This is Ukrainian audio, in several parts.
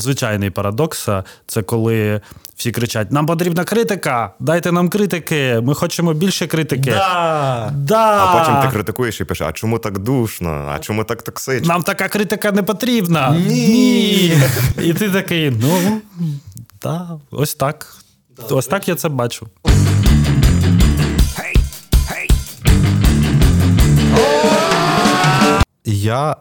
звичайний парадокс це коли всі кричать: Нам потрібна критика, дайте нам критики, ми хочемо більше критики. Да. Да. А потім ти критикуєш і пишеш, а чому так душно, а чому так токсично? Нам така критика не потрібна. Ні. І ти такий, ну, да, ось так. Ось так я це бачу. Я,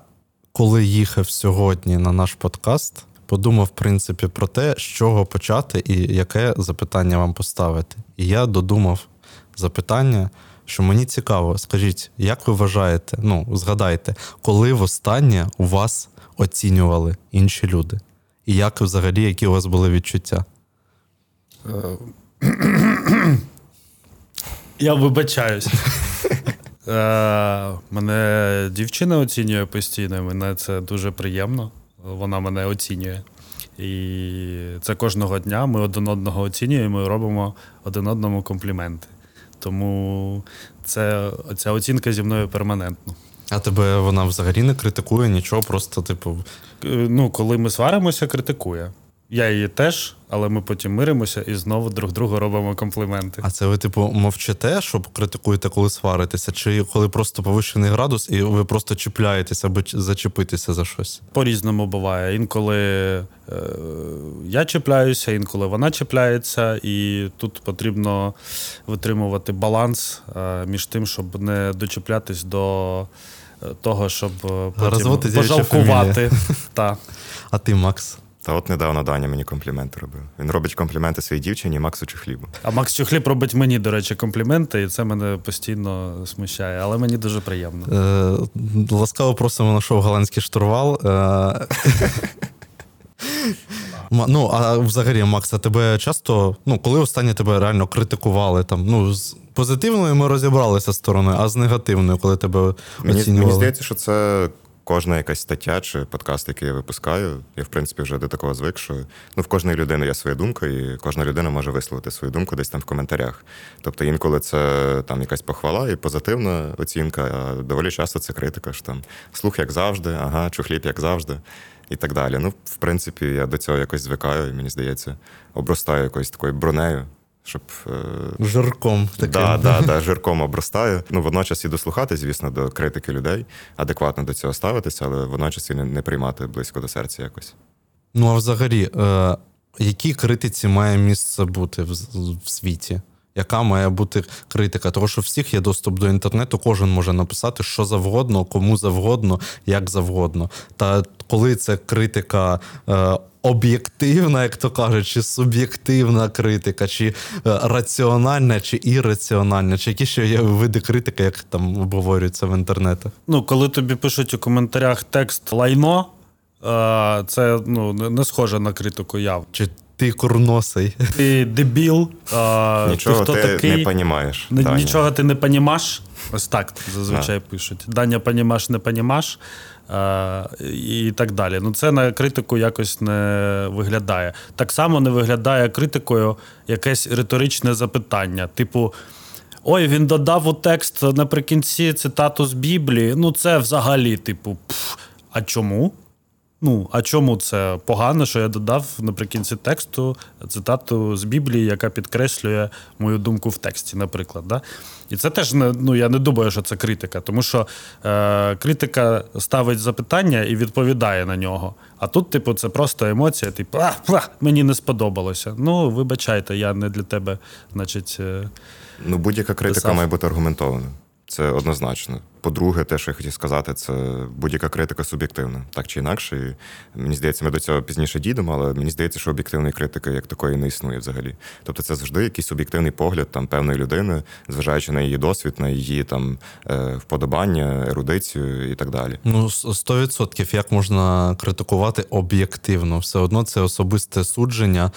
коли їхав сьогодні на наш подкаст, подумав, в принципі, про те, з чого почати і яке запитання вам поставити. І я додумав запитання, що мені цікаво, скажіть, як ви вважаєте, ну, згадайте, коли востаннє у вас оцінювали інші люди? І як взагалі, які у вас були відчуття? Я вибачаюсь. Е, Мене дівчина оцінює постійно, мене це дуже приємно. Вона мене оцінює. І це кожного дня ми один одного оцінюємо і робимо один одному компліменти. Тому це, ця оцінка зі мною перманентно. А тебе вона взагалі не критикує, нічого, просто, типу, Е, Ну, коли ми сваримося, критикує. Я її теж, але ми потім миримося і знову друг другу робимо компліменти. А це ви, типу, мовчите, щоб критикуєте, коли сваритеся, чи коли просто повищений градус, і ви просто чіпляєтеся, аби зачепитися за щось? По-різному буває. Інколи е, я чіпляюся, інколи вона чіпляється, і тут потрібно витримувати баланс е, між тим, щоб не дочіплятись до е, того, щоб е, потім пожалкувати. Та. А ти, Макс? Та от недавно Даня мені компліменти робив. Він робить компліменти своїй дівчині Максу чи хлібу. А Макс Чухліб робить мені, до речі, компліменти, і це мене постійно смущає, але мені дуже приємно. Е, ласкаво просимо на шоу Голландський штурвал. Е, Ну, а взагалі, Макс, а тебе часто, ну, коли останнє тебе реально критикували там, ну, з позитивною ми розібралися стороною, а з негативною, коли тебе Мені, мені здається, що це кожна якась стаття чи подкаст, який я випускаю. Я, в принципі, вже до такого звик, що ну, в кожної людини є своя думка, і кожна людина може висловити свою думку десь там в коментарях. Тобто інколи це там якась похвала і позитивна оцінка, а доволі часто це критика. що там слух як завжди, ага, чухліб як завжди. І так далі. Ну, в принципі, я до цього якось звикаю, і мені здається, обростаю якоюсь такою бронею, щоб е, Жирком таким. Да, да, да, жирком обростаю. Ну, водночас і дослухати, звісно, до критики людей, адекватно до цього ставитися, але водночас і не, не приймати близько до серця якось. Ну, а взагалі, е, якій критиці має місце бути в, в світі? Яка має бути критика? Тому що всіх є доступ до інтернету, кожен може написати що завгодно, кому завгодно, як завгодно. Та коли це критика е, об'єктивна, як то кажуть, чи суб'єктивна критика, чи е, раціональна, чи ірраціональна, чи які ще є види критики, як там обговорюються в інтернетах? Ну, коли тобі пишуть у коментарях текст лайно, е, це ну, не схоже на критику яв. Чи ти курносий? Ти дебіл, е, Нічого ти хто ти такий? не понімаєш. Ні- Нічого ти не понімаш. Ось так зазвичай пишуть. Даня понімаш, не понімаш. Е, і так далі. Ну, це на критику якось не виглядає. Так само не виглядає критикою якесь риторичне запитання. Типу. Ой, він додав у текст наприкінці цитату з Біблії. Ну, це взагалі, типу, пф, а чому? Ну, а чому це погано, що я додав наприкінці тексту цитату з Біблії, яка підкреслює мою думку в тексті, наприклад. Да? І це теж не, ну, я не думаю, що це критика, тому що е, критика ставить запитання і відповідає на нього. А тут, типу, це просто емоція, типу, а, а, мені не сподобалося. Ну, вибачайте, я не для тебе, значить. Е, Ну, будь-яка критика Писав. має бути аргументована. Це однозначно. По-друге, те, що я хотів сказати, це будь-яка критика суб'єктивна, так чи інакше. І мені здається, ми до цього пізніше дійдемо, але мені здається, що об'єктивної критики як такої не існує взагалі. Тобто це завжди якийсь суб'єктивний погляд там певної людини, зважаючи на її досвід, на її там е, вподобання, ерудицію і так далі. Ну, с- 100% як можна критикувати об'єктивно. Все одно це особисте судження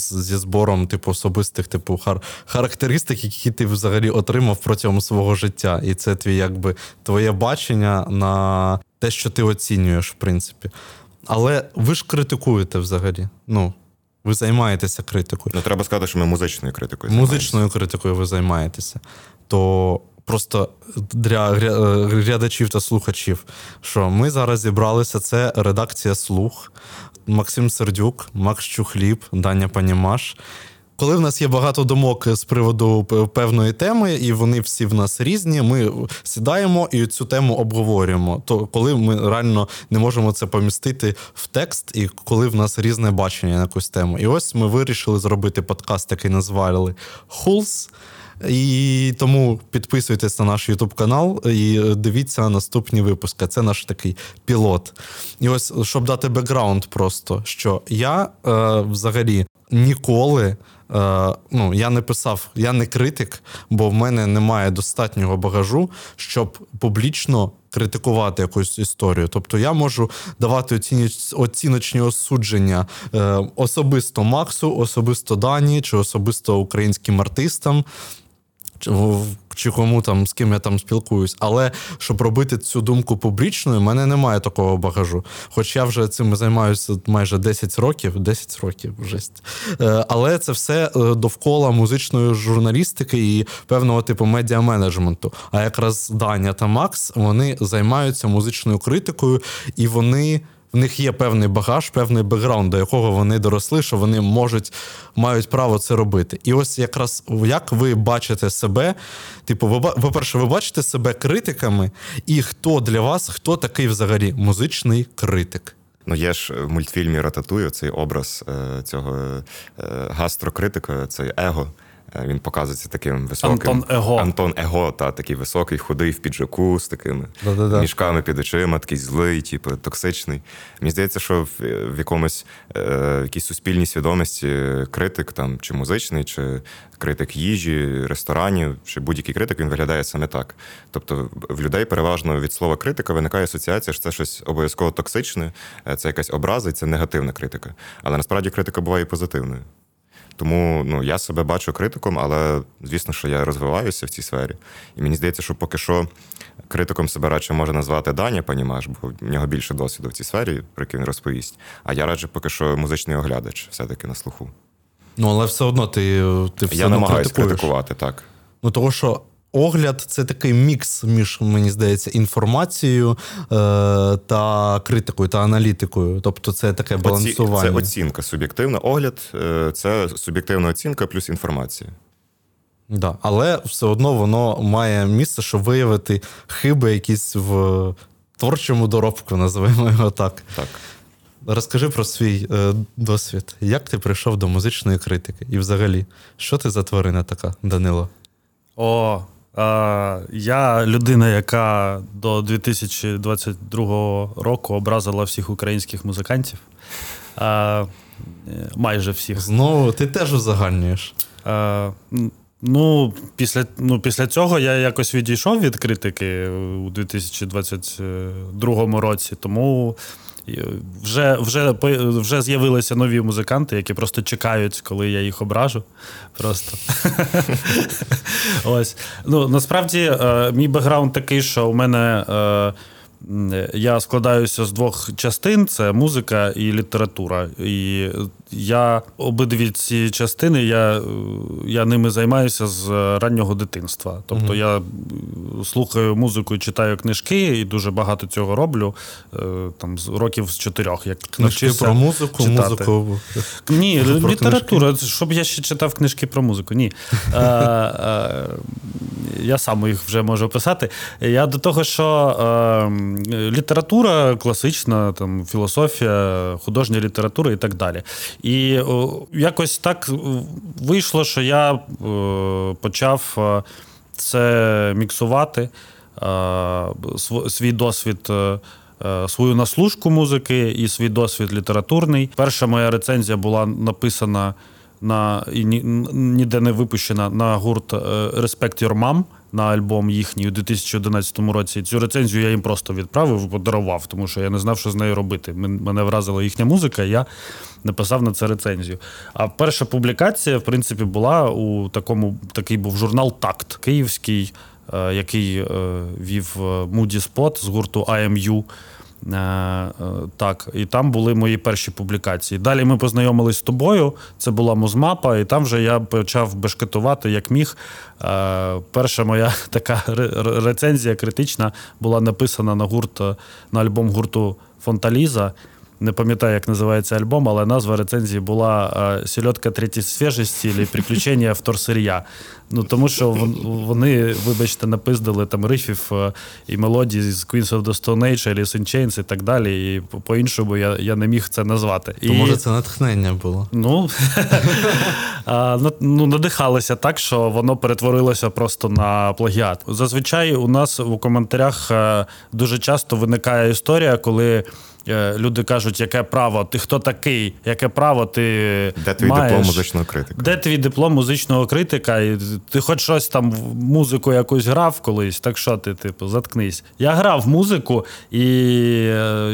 зі збором, типу, особистих, типу, хар- характеристик, які ти взагалі отримав протягом свого життя. І це твій, якби, твоє бачення на те, що ти оцінюєш, в принципі. Але ви ж критикуєте взагалі. Ну, ви займаєтеся критикою. Ну, треба сказати, що ми музичною критикою. Музичною критикою ви займаєтеся, то просто для е, глядачів та слухачів, що ми зараз зібралися, це редакція слух. Максим Сердюк, Макс Чухліб, Даня Панімаш. Коли в нас є багато думок з приводу певної теми, і вони всі в нас різні, ми сідаємо і цю тему обговорюємо. То коли ми реально не можемо це помістити в текст, і коли в нас різне бачення на якусь тему. І ось ми вирішили зробити подкаст, який назвали Хулс. І тому підписуйтесь на наш Ютуб канал і дивіться наступні випуски. Це наш такий пілот. І ось щоб дати бекграунд, просто що я е, взагалі ніколи. Е, ну, я не писав, я не критик, бо в мене немає достатнього багажу, щоб публічно критикувати якусь історію. Тобто я можу давати оціночні осудження е, особисто Максу, особисто Дані чи особисто українським артистам чи кому там з ким я там спілкуюсь. Але щоб робити цю думку публічною, в мене немає такого багажу. Хоч я вже цим займаюся майже 10 років, 10 років жесть. Е, але це все е, довкола музичної журналістики і певного типу медіаменеджменту. А якраз Даня та Макс вони займаються музичною критикою і вони в них є певний багаж, певний бекграунд, до якого вони доросли, що вони можуть мають право це робити. І ось якраз як ви бачите себе, типу, ви по-перше, ви бачите себе критиками, і хто для вас, хто такий взагалі музичний критик? Ну, є ж в мультфільмі Рататую цей образ е, цього е, гастрокритика, цей его. Е, він показується таким високим Антон Его. Антон Его, та такий високий, худий в піджаку з такими Да-да-да. мішками під очима, такий злий, типу, токсичний. Мені здається, що в, в якомусь е, в якійсь суспільній свідомості критик там чи музичний, чи критик їжі, ресторанів, чи будь-який критик він виглядає саме так. Тобто в людей переважно від слова критика виникає асоціація, що це щось обов'язково токсичне, е, це якась образа, і це негативна критика. Але насправді критика буває і позитивною. Тому ну, я себе бачу критиком, але звісно, що я розвиваюся в цій сфері. І мені здається, що поки що критиком себе радше може назвати Даня Панімаш, бо в нього більше досвіду в цій сфері, про який він розповість. А я радше поки що музичний оглядач, все-таки на слуху. Ну, але все одно ти ти все Я намагаюся критикувати, так. Ну, того, що Огляд це такий мікс між, мені здається, інформацією е, та критикою та аналітикою. Тобто, це таке балансування. Це оцінка суб'єктивна. Огляд е, це суб'єктивна оцінка плюс інформація. Да. Але все одно воно має місце, щоб виявити хиби якісь в творчому доробку, називаємо його так. Так. Розкажи про свій е, досвід. Як ти прийшов до музичної критики? І взагалі, що ти за тварина така, Данило? О, я людина, яка до 2022 року образила всіх українських музикантів. Майже всіх. Знову ти теж узагальнюєш. Ну, після ну, після цього я якось відійшов від критики у 2022 році, тому вже вже, вже з'явилися нові музиканти, які просто чекають, коли я їх ображу. Просто. Ось. Ну, Насправді, е, мій бекграунд такий, що у мене. Е, я складаюся з двох частин: це музика і література. І я обидві ці частини, я я ними займаюся з раннього дитинства. Тобто угу. я слухаю музику і читаю книжки, і дуже багато цього роблю. Е, там з років з чотирьох. Як Книжки про музику, читати. музику. Ні, про література. Книжки. Щоб я ще читав книжки про музику. Ні. А, е, а, е, я сам їх вже можу описати. Я до того, що а, література класична, там філософія, художня література і так далі. І о, якось так вийшло, що я о, почав це міксувати, свій досвід. Е, свою наслужку музики і свій досвід літературний. Перша моя рецензія була написана на і ніде не випущена на гурт е, Respect Your Mom на альбом їхній у 2011 році. Цю рецензію я їм просто відправив, подарував, тому що я не знав, що з нею робити. Мене вразила їхня музика, і я написав на це рецензію. А перша публікація, в принципі, була у такому такий був журнал Такт Київський, е, який е, вів Moody Spot з гурту IMU. Е, е, так, і там були мої перші публікації. Далі ми познайомились з тобою. Це була музмапа, і там вже я почав бешкетувати як міг. Е, перша моя така рецензія критична була написана на гурт на альбом гурту Фонталіза. Не пам'ятаю, як називається альбом, але назва рецензії була Сільотка третій свіжості або приключення вторсир'я. Ну тому що вони, вибачте, напиздили там рифів і мелодії з Queens of the Stone Age, Alice in Chains і так далі. І по-іншому я я не міг це назвати. То і... може це натхнення було? Ну ну надихалися так, що воно перетворилося просто на плагіат. Зазвичай у нас у коментарях дуже часто виникає історія, коли. Е, люди кажуть, яке право, ти хто такий, яке право ти. Де твій маєш? диплом музичного критика? Де твій диплом музичного критика? І Ти хоч щось там музику якусь грав колись, так що ти, типу, заткнись. Я грав музику, і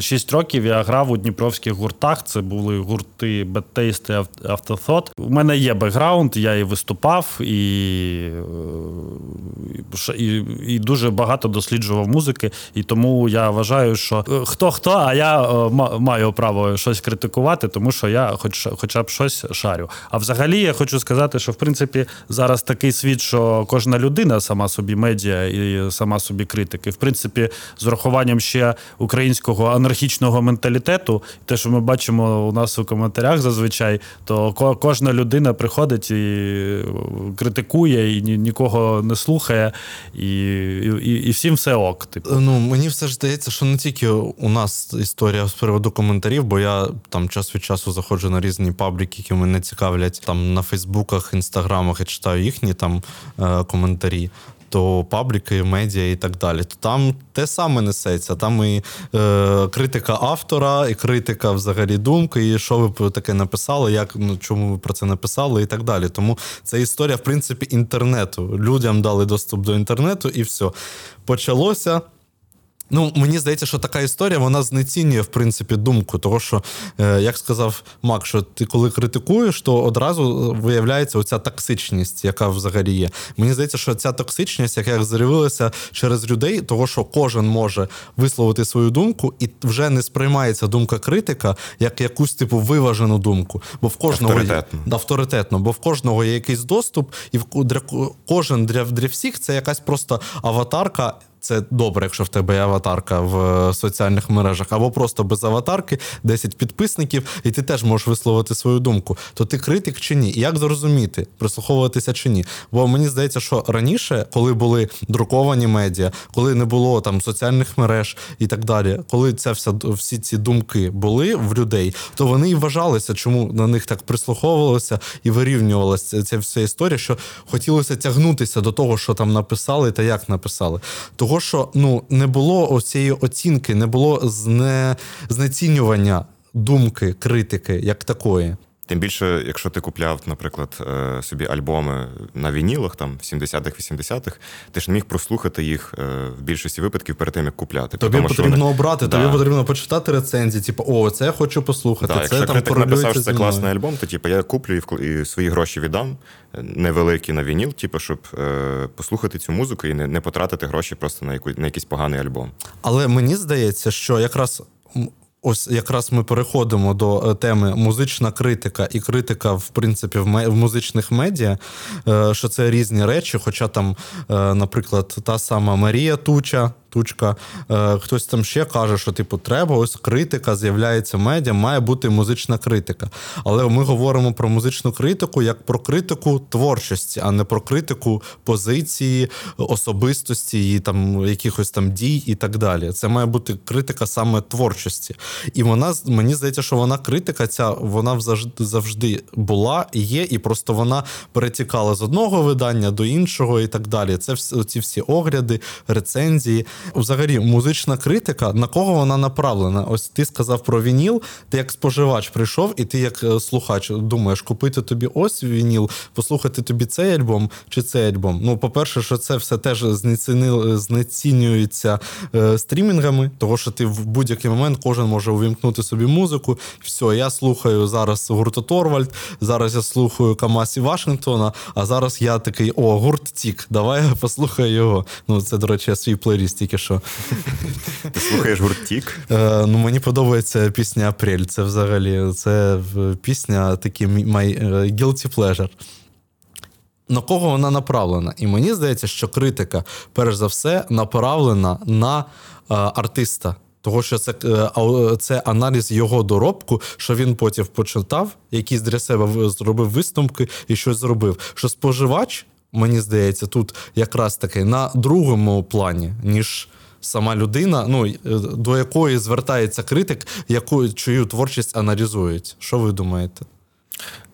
6 е, років я грав у дніпровських гуртах. Це були гурти Bad Taste і Afterthought. У мене є бекграунд, я і виступав, і, е, і, і дуже багато досліджував музики. І тому я вважаю, що хто хто, а я е, маю право щось критикувати, тому що я хоч, хоча б щось шарю. А взагалі я хочу сказати, що в принципі зараз такий світ, що кожна людина сама собі медіа і сама собі критик. І в принципі, з урахуванням ще українського анархічного менталітету, те, що ми бачимо у нас у коментарях зазвичай, то кожна людина приходить і критикує, і нікого не слухає, і і, і всім все ок. Типу. Ну мені все ж здається, що не тільки у нас історія з приводу коментарів, бо я там час від часу заходжу на різні пабліки, які мене цікавлять там на Фейсбуках, інстаграмах і читаю їхні там е, коментарі. То пабліки, медіа і так далі. То там те саме несеться. Там і е, критика автора, і критика взагалі думки, і що ви таке написали, як ну чому ви про це написали, і так далі. Тому це історія, в принципі, інтернету. Людям дали доступ до інтернету, і все. Почалося. Ну, мені здається, що така історія вона знецінює, в принципі, думку. Того, що, е, як сказав Мак, що ти коли критикуєш, то одразу виявляється оця токсичність, яка взагалі є. Мені здається, що ця токсичність, яка з'явилася через людей, того, що кожен може висловити свою думку, і вже не сприймається думка критика як якусь типу виважену думку. Бо в кожного авторитетно. Є, авторитетно, бо в кожного є якийсь доступ, і в кожен для, для всіх це якась просто аватарка. Це добре, якщо в тебе є аватарка в е, соціальних мережах, або просто без аватарки, 10 підписників, і ти теж можеш висловити свою думку. То ти критик чи ні? Як зрозуміти, прислуховуватися чи ні? Бо мені здається, що раніше, коли були друковані медіа, коли не було там соціальних мереж і так далі, коли ця вся всі ці думки були в людей, то вони і вважалися, чому на них так прислуховувалося і вирівнювалася ця вся історія, що хотілося тягнутися до того, що там написали та як написали. Того того, що ну не було цієї оцінки, не було зне, знецінювання думки, критики як такої. Тим більше, якщо ти купляв, наприклад, е, собі альбоми на вінілах там в 70-х, 80-х, ти ж не міг прослухати їх е, в більшості випадків перед тим, як купляти. Тобі Тому, потрібно вони... обрати, да. тобі потрібно почитати рецензії, типу, о, це я хочу послухати. Да, це Якщо там критик написав, що це класний альбом, то типу, я куплю і свої гроші віддам е, невеликі на вініл, типу, щоб е, послухати цю музику і не не потратити гроші просто на яку на якийсь поганий альбом. Але мені здається, що якраз ось якраз ми переходимо до е, теми музична критика і критика, в принципі, в музичних медіа, е, що це різні речі. Хоча там, е, наприклад, та сама Марія Туча штучка. Е, хтось там ще каже, що типу треба, ось критика з'являється медіа, має бути музична критика. Але ми говоримо про музичну критику як про критику творчості, а не про критику позиції, особистості і там якихось там дій і так далі. Це має бути критика саме творчості. І вона мені здається, що вона критика ця вона завжди була і є, і просто вона перетікала з одного видання до іншого, і так далі. Це ці всі огляди, рецензії. Взагалі, музична критика, на кого вона направлена? Ось ти сказав про вініл, ти як споживач прийшов, і ти як е, слухач думаєш, купити тобі ось вініл, послухати тобі цей альбом чи цей альбом. Ну, по-перше, що це все теж знецінюється е, стрімінгами, того що ти в будь-який момент кожен може увімкнути собі музику. Все, я слухаю зараз гурта Торвальд, зараз я слухаю Камасі Вашингтона, а зараз я такий: о, гурт Тік, давай я послухаю його. Ну, це, до речі, я свій плейліст тільки що. Ти слухаєш гуртік? Е, ну, Мені подобається пісня Апрель. Це взагалі це пісня такий my е, guilty pleasure. На кого вона направлена? І мені здається, що критика, перш за все, направлена на е, артиста. Того, що це е, це аналіз його доробку, що він потім почитав, якісь для себе зробив висновки і щось зробив. Що споживач, мені здається, тут якраз таки на другому плані, ніж. Сама людина, ну е, до якої звертається критик, яку чию творчість аналізують. Що ви думаєте?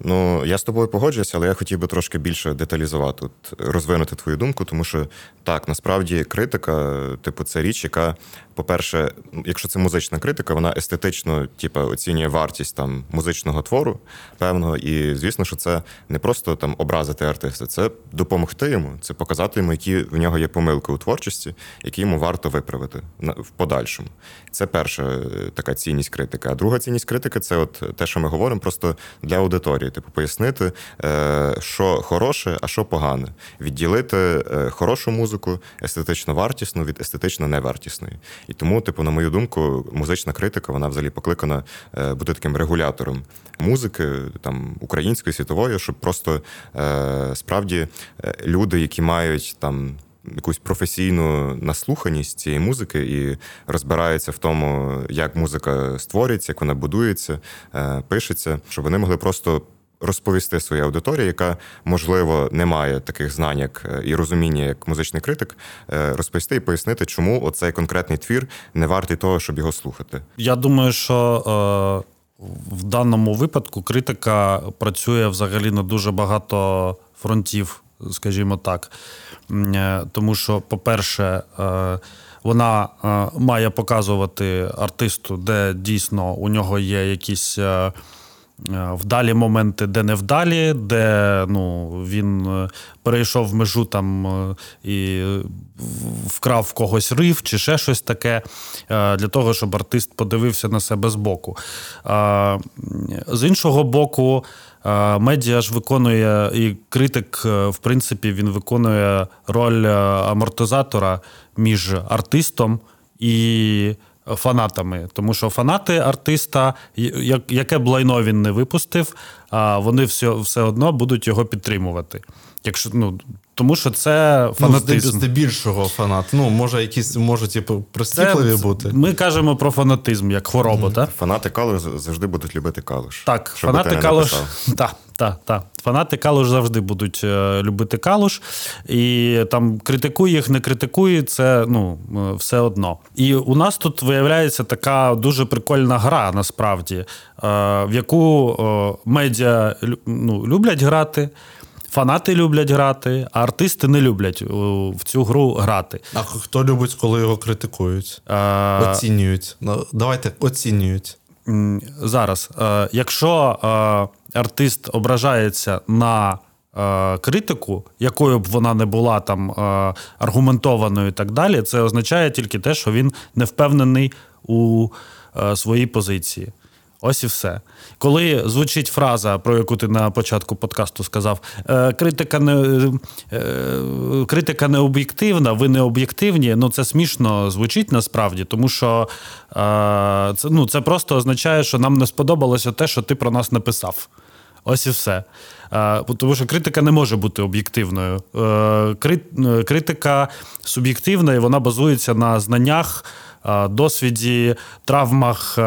Ну, я з тобою погоджуюся, але я хотів би трошки більше деталізувати, розвинути твою думку, тому що так, насправді критика, типу, це річ, яка, по-перше, якщо це музична критика, вона естетично, типу, оцінює вартість там музичного твору певного. І звісно, що це не просто там образити артиста, це допомогти йому, це показати йому, які в нього є помилки у творчості, які йому варто виправити в подальшому. Це перша е, така цінність критики. А друга цінність критики це от те, що ми говоримо, просто для аудиторії типу, пояснити, е, що хороше, а що погане. Відділити е, хорошу музику, естетично вартісну від естетично невартісної. І тому, типу, на мою думку, музична критика вона взагалі покликана е, бути таким регулятором музики, там української, світової, щоб просто справді люди, які мають там. Якусь професійну наслуханість цієї музики і розбираються в тому, як музика створюється, як вона будується, пишеться, щоб вони могли просто розповісти своїй аудиторії, яка можливо не має таких знань, як е, і розуміння, як музичний критик, е, розповісти і пояснити, чому оцей конкретний твір не вартий того, щоб його слухати. Я думаю, що е, в даному випадку критика працює взагалі на дуже багато фронтів, скажімо так. Е, тому що, по-перше, е, вона має показувати артисту, де дійсно у нього є якісь вдалі моменти, де не вдалі, де ну, він е, перейшов межу там е, і вкрав в когось рив чи ще щось таке, для того, щоб артист подивився на себе збоку. З іншого боку, медіа ж виконує, і критик, в принципі, він виконує роль амортизатора між артистом і фанатами, тому що фанати артиста, яке б лайно він не випустив, вони все все одно будуть його підтримувати. Якщо ну тому, що це ну, фанатизм. Ну, здебільшого фанат. Ну може, якісь можуть типу прискіпливі бути. Ми кажемо про фанатизм як хворобу. Mm-hmm. так? Фанати Калуш завжди будуть любити Калуш. Так, фанати Калуш. Так, так, так. Фанати Калуш завжди будуть е, любити Калуш. І там критикуй їх, не критикуй, це ну, е, все одно. І у нас тут виявляється така дуже прикольна гра, насправді, е, в яку медіа ну, люблять грати. Фанати люблять грати, а артисти не люблять в цю гру грати. А хто любить, коли його критикують? А... Оцінюють. Ну, Давайте оцінюють. Зараз, якщо артист ображається на критику, якою б вона не була там аргументованою і так далі, це означає тільки те, що він не впевнений у своїй позиції. Ось і все. Коли звучить фраза, про яку ти на початку подкасту сказав, «Е, критика не е, критика не об'єктивна, ви не об'єктивні, ну це смішно звучить насправді, тому що е, це ну, це просто означає, що нам не сподобалося те, що ти про нас написав. Ось і все. Тому що критика не може бути об'єктивною. Критика суб'єктивна і вона базується на знаннях досвіді, травмах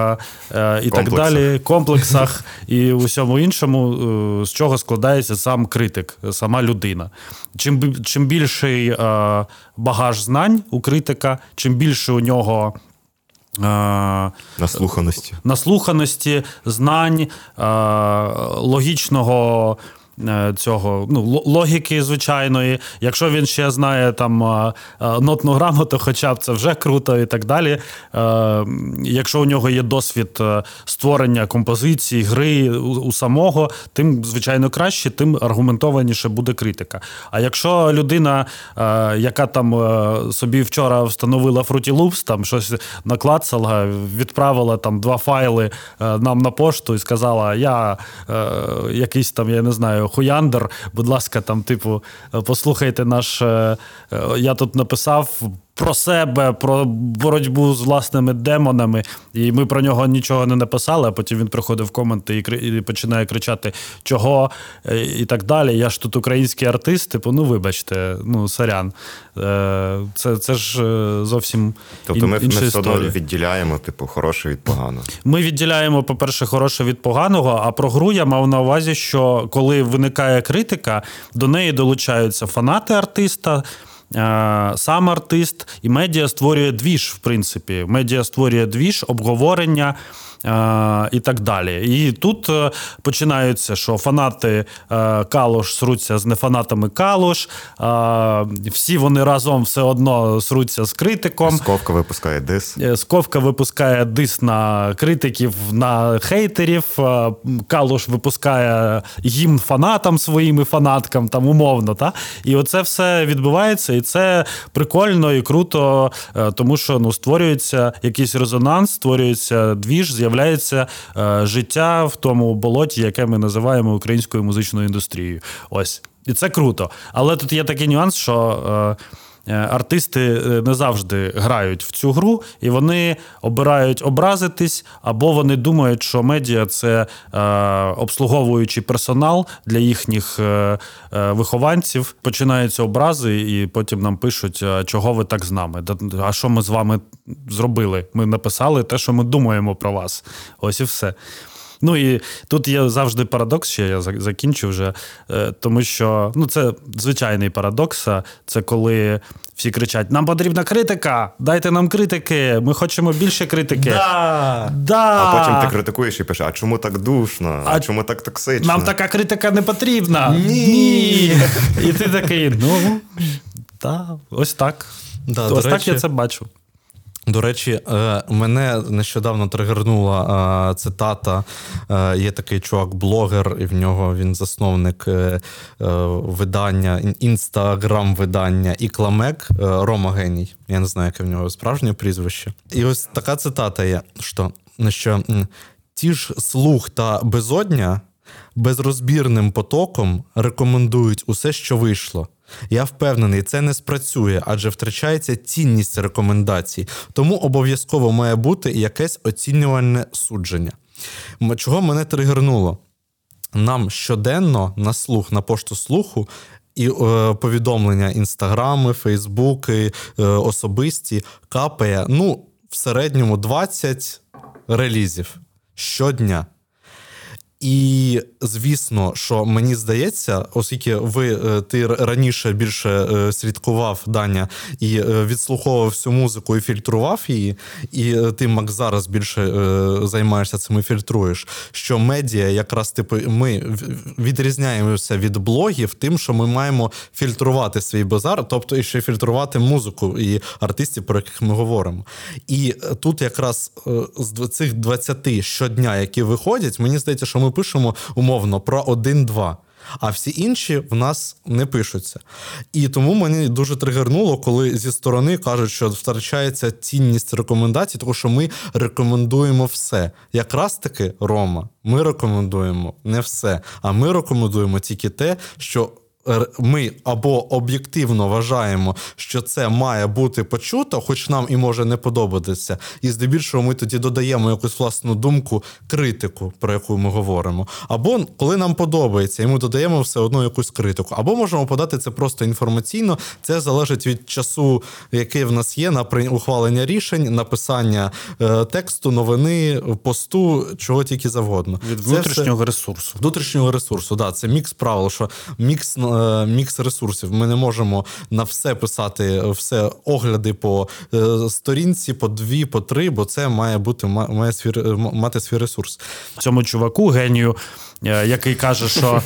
і так далі, комплексах і усьому іншому, е, з чого складається сам критик, сама людина. Чим чим більший багаж знань у критика, чим більше у нього. Наслуханості, наслуханості, знань, логічного Е, цього ну, логіки звичайної. Якщо він ще знає там е, е, нотну грамоту, хоча б це вже круто і так далі. Якщо у нього є досвід створення композиції, гри у самого, тим звичайно краще, тим аргументованіше буде критика. А якщо людина, яка там собі вчора встановила Fruity Loops, там щось наклацала, відправила там два файли нам на пошту і сказала: Я якийсь там, я не знаю. Хуяндер, будь ласка, там, типу, послухайте наш. Е, е, я тут написав про себе, про боротьбу з власними демонами. І ми про нього нічого не написали, а потім він приходить в коменти і починає кричати, чого і так далі. Я ж тут український артист, типу, ну вибачте, ну сорян. Е, це це ж е, зовсім. Тобто ми, інша ми все одно відділяємо, типу, хороше від поганого. Ми відділяємо, по-перше, хороше від поганого. А про гру я мав на увазі, що коли виникає критика, до неї долучаються фанати артиста. Е, сам артист і медіа створює двіж, в принципі. Медіа створює двіж, обговорення. Е, і так далі. І тут е, починаються, що фанати Калош сруться з нефанатами Калош, всі вони разом все одно сруться з критиком. Сковка випускає дис. Сковка випускає дис на критиків, на хейтерів. Калош випускає гімн фанатам своїм і фанаткам, там умовно. Та? І оце все відбувається і це прикольно і круто, е, тому що ну створюється якийсь резонанс, створюється двіж, з'являється е, життя в тому болоті, яке ми називаємо українською музичною індустрією. Ось і це круто. Але тут є такий нюанс, що. Е, артисти е, не завжди грають в цю гру, і вони обирають образитись, або вони думають, що медіа це е, обслуговуючий персонал для їхніх вихованців. Починаються образи, і потім нам пишуть, чого ви так з нами. А що ми з вами зробили? Ми написали те, що ми думаємо про вас. Ось і все. Ну і тут є завжди парадокс, ще я закінчу вже, е, тому що ну, це звичайний парадокс. Це коли всі кричать: Нам потрібна критика, дайте нам критики, ми хочемо більше критики. Да. Да. А потім ти критикуєш і пишеш, а чому так душно? А, а чому так токсично? Нам така критика не потрібна. Ні. Ні. І ти такий, ну, так, ось так. Да, Ось так речі, я це бачу. До речі, е, мене нещодавно тригернула е, цитата. Е, є такий чувак-блогер, і в нього він засновник видання, інстаграм-видання Ікламек Рома Геній. Я не знаю, яке в нього справжнє прізвище. І ось така цитата є: що, що ті ж слух та безодня безрозбірним потоком рекомендують усе, що вийшло. Я впевнений, це не спрацює, адже втрачається цінність рекомендацій, тому обов'язково має бути якесь оцінювальне судження. Чого мене тригернуло? Нам щоденно на слух, на пошту слуху. І е, повідомлення інстаграми, фейсбуки, е, особисті капає ну, в середньому 20 релізів щодня. І звісно, що мені здається, оскільки ви е, ти раніше більше е, слідкував Даня і е, відслуховував всю музику і фільтрував її, і ти Мак зараз більше займаєшся цим і фільтруєш. Що медіа, якраз типу, ми відрізняємося від блогів, тим, що ми маємо фільтрувати свій базар, тобто і ще фільтрувати музику і артистів, про яких ми говоримо. І тут якраз з цих 20 щодня, які виходять, мені здається, що ми пишемо умовно про один-два. А всі інші в нас не пишуться. І тому мені дуже тригернуло, коли зі сторони кажуть, що втрачається цінність рекомендацій, тому що ми рекомендуємо все. Якраз таки, Рома, ми рекомендуємо не все, а ми рекомендуємо тільки те, що ми або об'єктивно вважаємо, що це має бути почуто, хоч нам і може не подобатися. І здебільшого ми тоді додаємо якусь власну думку, критику, про яку ми говоримо. Або коли нам подобається, і ми додаємо все одно якусь критику, або можемо подати це просто інформаційно. Це залежить від часу, який в нас є на ухвалення рішень, написання е, тексту, новини, посту, чого тільки завгодно. Від внутрішнього все... ресурсу. Внутрішнього ресурсу, да, це мікс правил, що мікс. Е, мікс ресурсів. Ми не можемо на все писати, все огляди по е, сторінці, по дві, по три, бо це має бути має свій, мати свій ресурс. Цьому чуваку генію. Е, який каже, що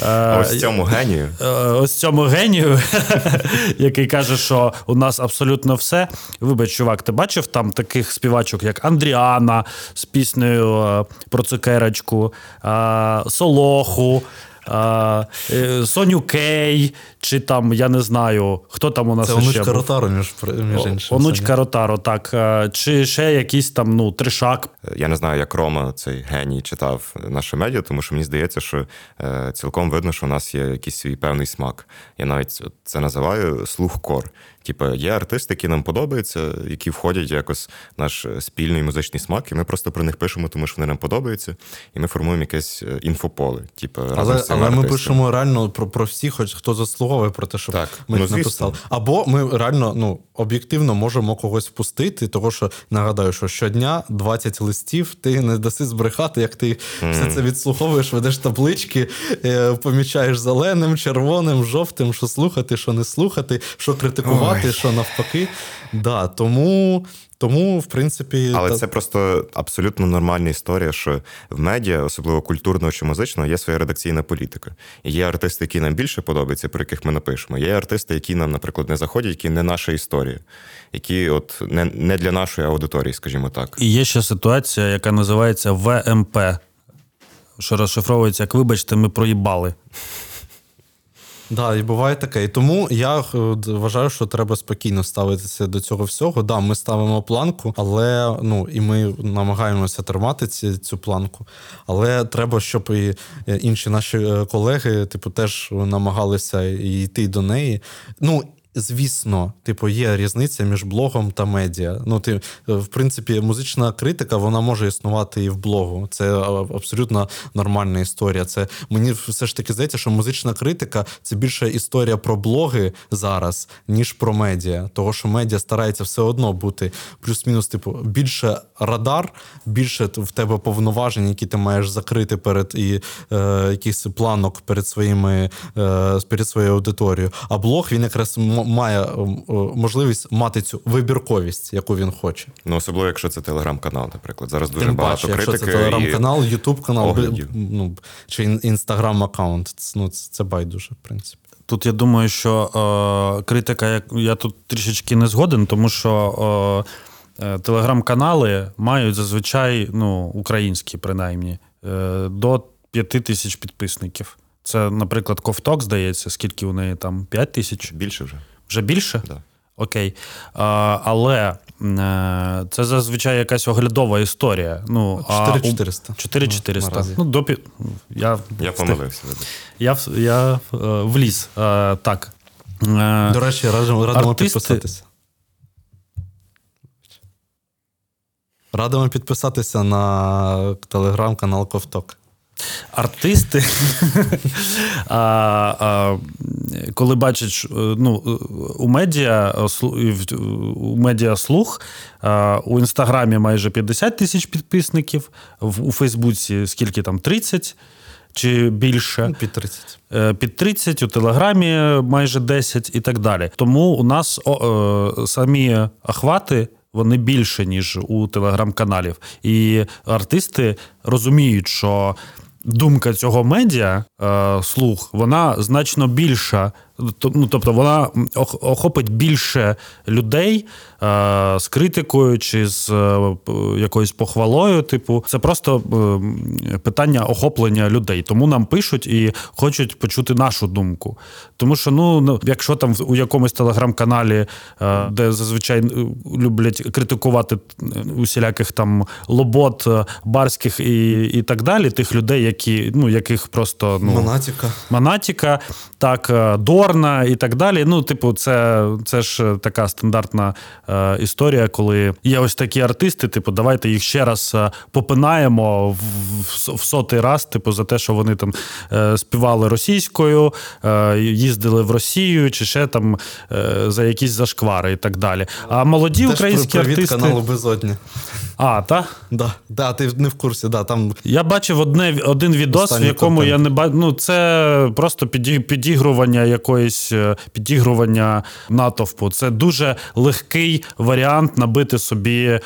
ось цьому генію. Ось цьому генію, який каже, що у нас абсолютно все. Вибач, чувак, ти бачив там таких співачок, як Андріана з піснею про цукерочку, Солоху. Е, Соню Кей, чи там, я не знаю, хто там у нас Це онучка Ротаро, між, між іншим. Онучка Ротаро, так. Е, чи ще якийсь там ну, тришак. Я не знаю, як Рома цей геній читав наше медіа, тому що мені здається, що е, цілком видно, що у нас є якийсь свій певний смак. Я навіть це називаю слух кор. Типа, є артисти, які нам подобаються, які входять якось в наш спільний музичний смак, і ми просто про них пишемо, тому що вони нам подобаються, і ми формуємо якесь е, інфополе. Типу, але але ми пишемо реально про про всіх, хоч хто заслуговує про те, щоб так. ми ну, написали. Або ми реально ну, об'єктивно можемо когось впустити, того що нагадаю, що щодня 20 листів ти не даси збрехати, як ти mm. все це відслуховуєш, ведеш таблички, е, помічаєш зеленим, червоним, жовтим, що слухати, що не слухати, що критикувати, Ой. що навпаки. Да, Тому. Тому, в принципі, але та... це просто абсолютно нормальна історія, що в медіа, особливо культурного чи музичного, є своя редакційна політика. І Є артисти, які нам більше подобаються, про яких ми напишемо. Є артисти, які нам, наприклад, не заходять, які не наша історія, які от не, не для нашої аудиторії, скажімо так. І є ще ситуація, яка називається ВМП, що розшифровується як вибачте, ми проїбали. Да, і буває таке. І тому я е, вважаю, що треба спокійно ставитися до цього всього. Да, ми ставимо планку, але ну і ми намагаємося тримати ці, цю планку. Але треба, щоб і е, інші наші е, колеги, типу, теж намагалися йти до неї. Ну Звісно, типу, є різниця між блогом та медіа. Ну, ти, в принципі, музична критика вона може існувати і в блогу. Це абсолютно нормальна історія. Це мені все ж таки здається, що музична критика це більше історія про блоги зараз, ніж про медіа. Того, що медіа старається все одно бути плюс-мінус, типу, більше радар, більше в тебе повноважень, які ти маєш закрити перед і е, якийсь планок перед своїми е, перед своєю аудиторією. А блог він якраз має е, можливість мати цю вибірковість, яку він хоче. Ну особливо, якщо це телеграм-канал, наприклад. Зараз дуже Тим багато критики. Якщо це телеграм-канал, ютуб канал ну, чи інстаграм-аккаунт. Ну це байдуже, в принципі. Тут я думаю, що е, критика, як я тут трішечки не згоден, тому що е, е, телеграм-канали мають зазвичай ну, українські, принаймні, е, до 5 тисяч підписників. Це, наприклад, ковток, здається, скільки у неї там 5 тисяч? Більше вже. Вже більше? Да. Окей. А, Але е, це зазвичай якась оглядова історія. Ну, 4400. 4400. Ну, до Я я помилився. Я я е, вліз. А, так. Е, До речі, радимо, радимо артисти... підписатися. Радимо підписатися на телеграм-канал Ковток. Артисти, а, а, коли бачать, ну, у медіа у медіа слух, у інстаграмі майже 50 тисяч підписників, у Фейсбуці скільки там 30 чи більше. Ну, під 30. Е, під 30, у Телеграмі майже 10 і так далі. Тому у нас о, е, самі охвати. Вони більше, ніж у телеграм-каналів. І артисти розуміють, що думка цього медіа, е, слух, вона значно більша. Ну, тобто вона охопить більше людей е, з критикою чи з е, якоюсь похвалою. Типу, це просто е, питання охоплення людей. Тому нам пишуть і хочуть почути нашу думку. Тому що, ну, ну якщо там у якомусь телеграм-каналі, е, де зазвичай е, люблять критикувати усіляких там лобот, барських і і так далі, тих людей, які ну яких просто ну Монатіка. Монатіка, так до. Дорна і так далі. Ну, типу, це це ж така стандартна е, історія, коли є ось такі артисти, типу, давайте їх ще раз е, попинаємо в, в, в сотий раз, типу, за те, що вони там е, співали російською, е, їздили в Росію, чи ще там е, за якісь зашквари і так далі. А молоді Теж українські привіт артисти... каналу Безодня. А, та? Да, да, ти не в курсі, да, там. Я бачив одне, один відос, в якому контент. я не бачу. Ну, це просто підігрування якоїсь е, підігрування натовпу. Це дуже легкий варіант набити собі е,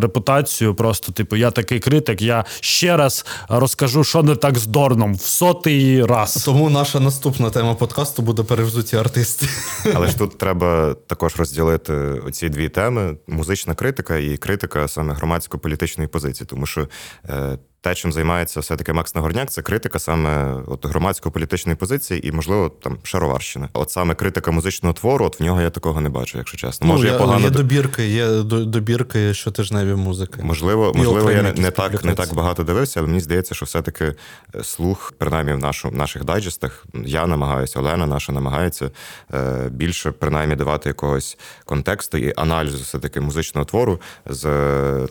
репутацію. Просто, типу, я такий критик, я ще раз розкажу, що не так з Дорном в сотий раз. Тому наша наступна тема подкасту буде перевзуті артисти. Але ж тут треба також розділити оці дві теми: музична критика і критика критика саме громадсько-політичної позиції, тому що е, те, чим займається все-таки Макс Нагорняк, це критика саме от громадсько-політичної позиції і, можливо, там шароварщина. От саме критика музичного твору, от в нього я такого не бачу, якщо чесно. Може, ну, я погано... Є добірки, є добірки щотижневі музики. Можливо, можливо, я не, не так не так багато дивився, але мені здається, що все-таки е, слух, принаймні в нашу, наших дайджестах, я намагаюся, Олена наша намагається е, більше принаймні давати якогось контексту і аналізу все-таки музичного твору з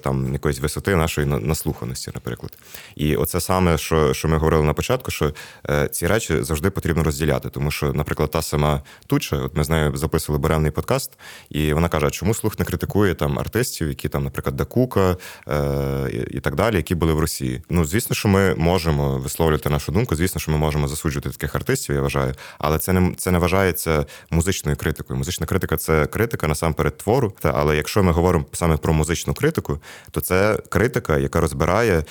там якоїсь висоти нашої наслуханості, наприклад. І оце саме, що що ми говорили на початку, що е, ці речі завжди потрібно розділяти, тому що, наприклад, та сама Туча, от ми з нею записували буремний подкаст, і вона каже, чому слух не критикує там артистів, які там, наприклад, Дакука е, і, так далі, які були в Росії. Ну, звісно, що ми можемо висловлювати нашу думку, звісно, що ми можемо засуджувати таких артистів, я вважаю, але це не це не вважається музичною критикою. Музична критика це критика насамперед твору. Та але якщо ми говоримо саме про музичну критику, то це критика, яка розбирає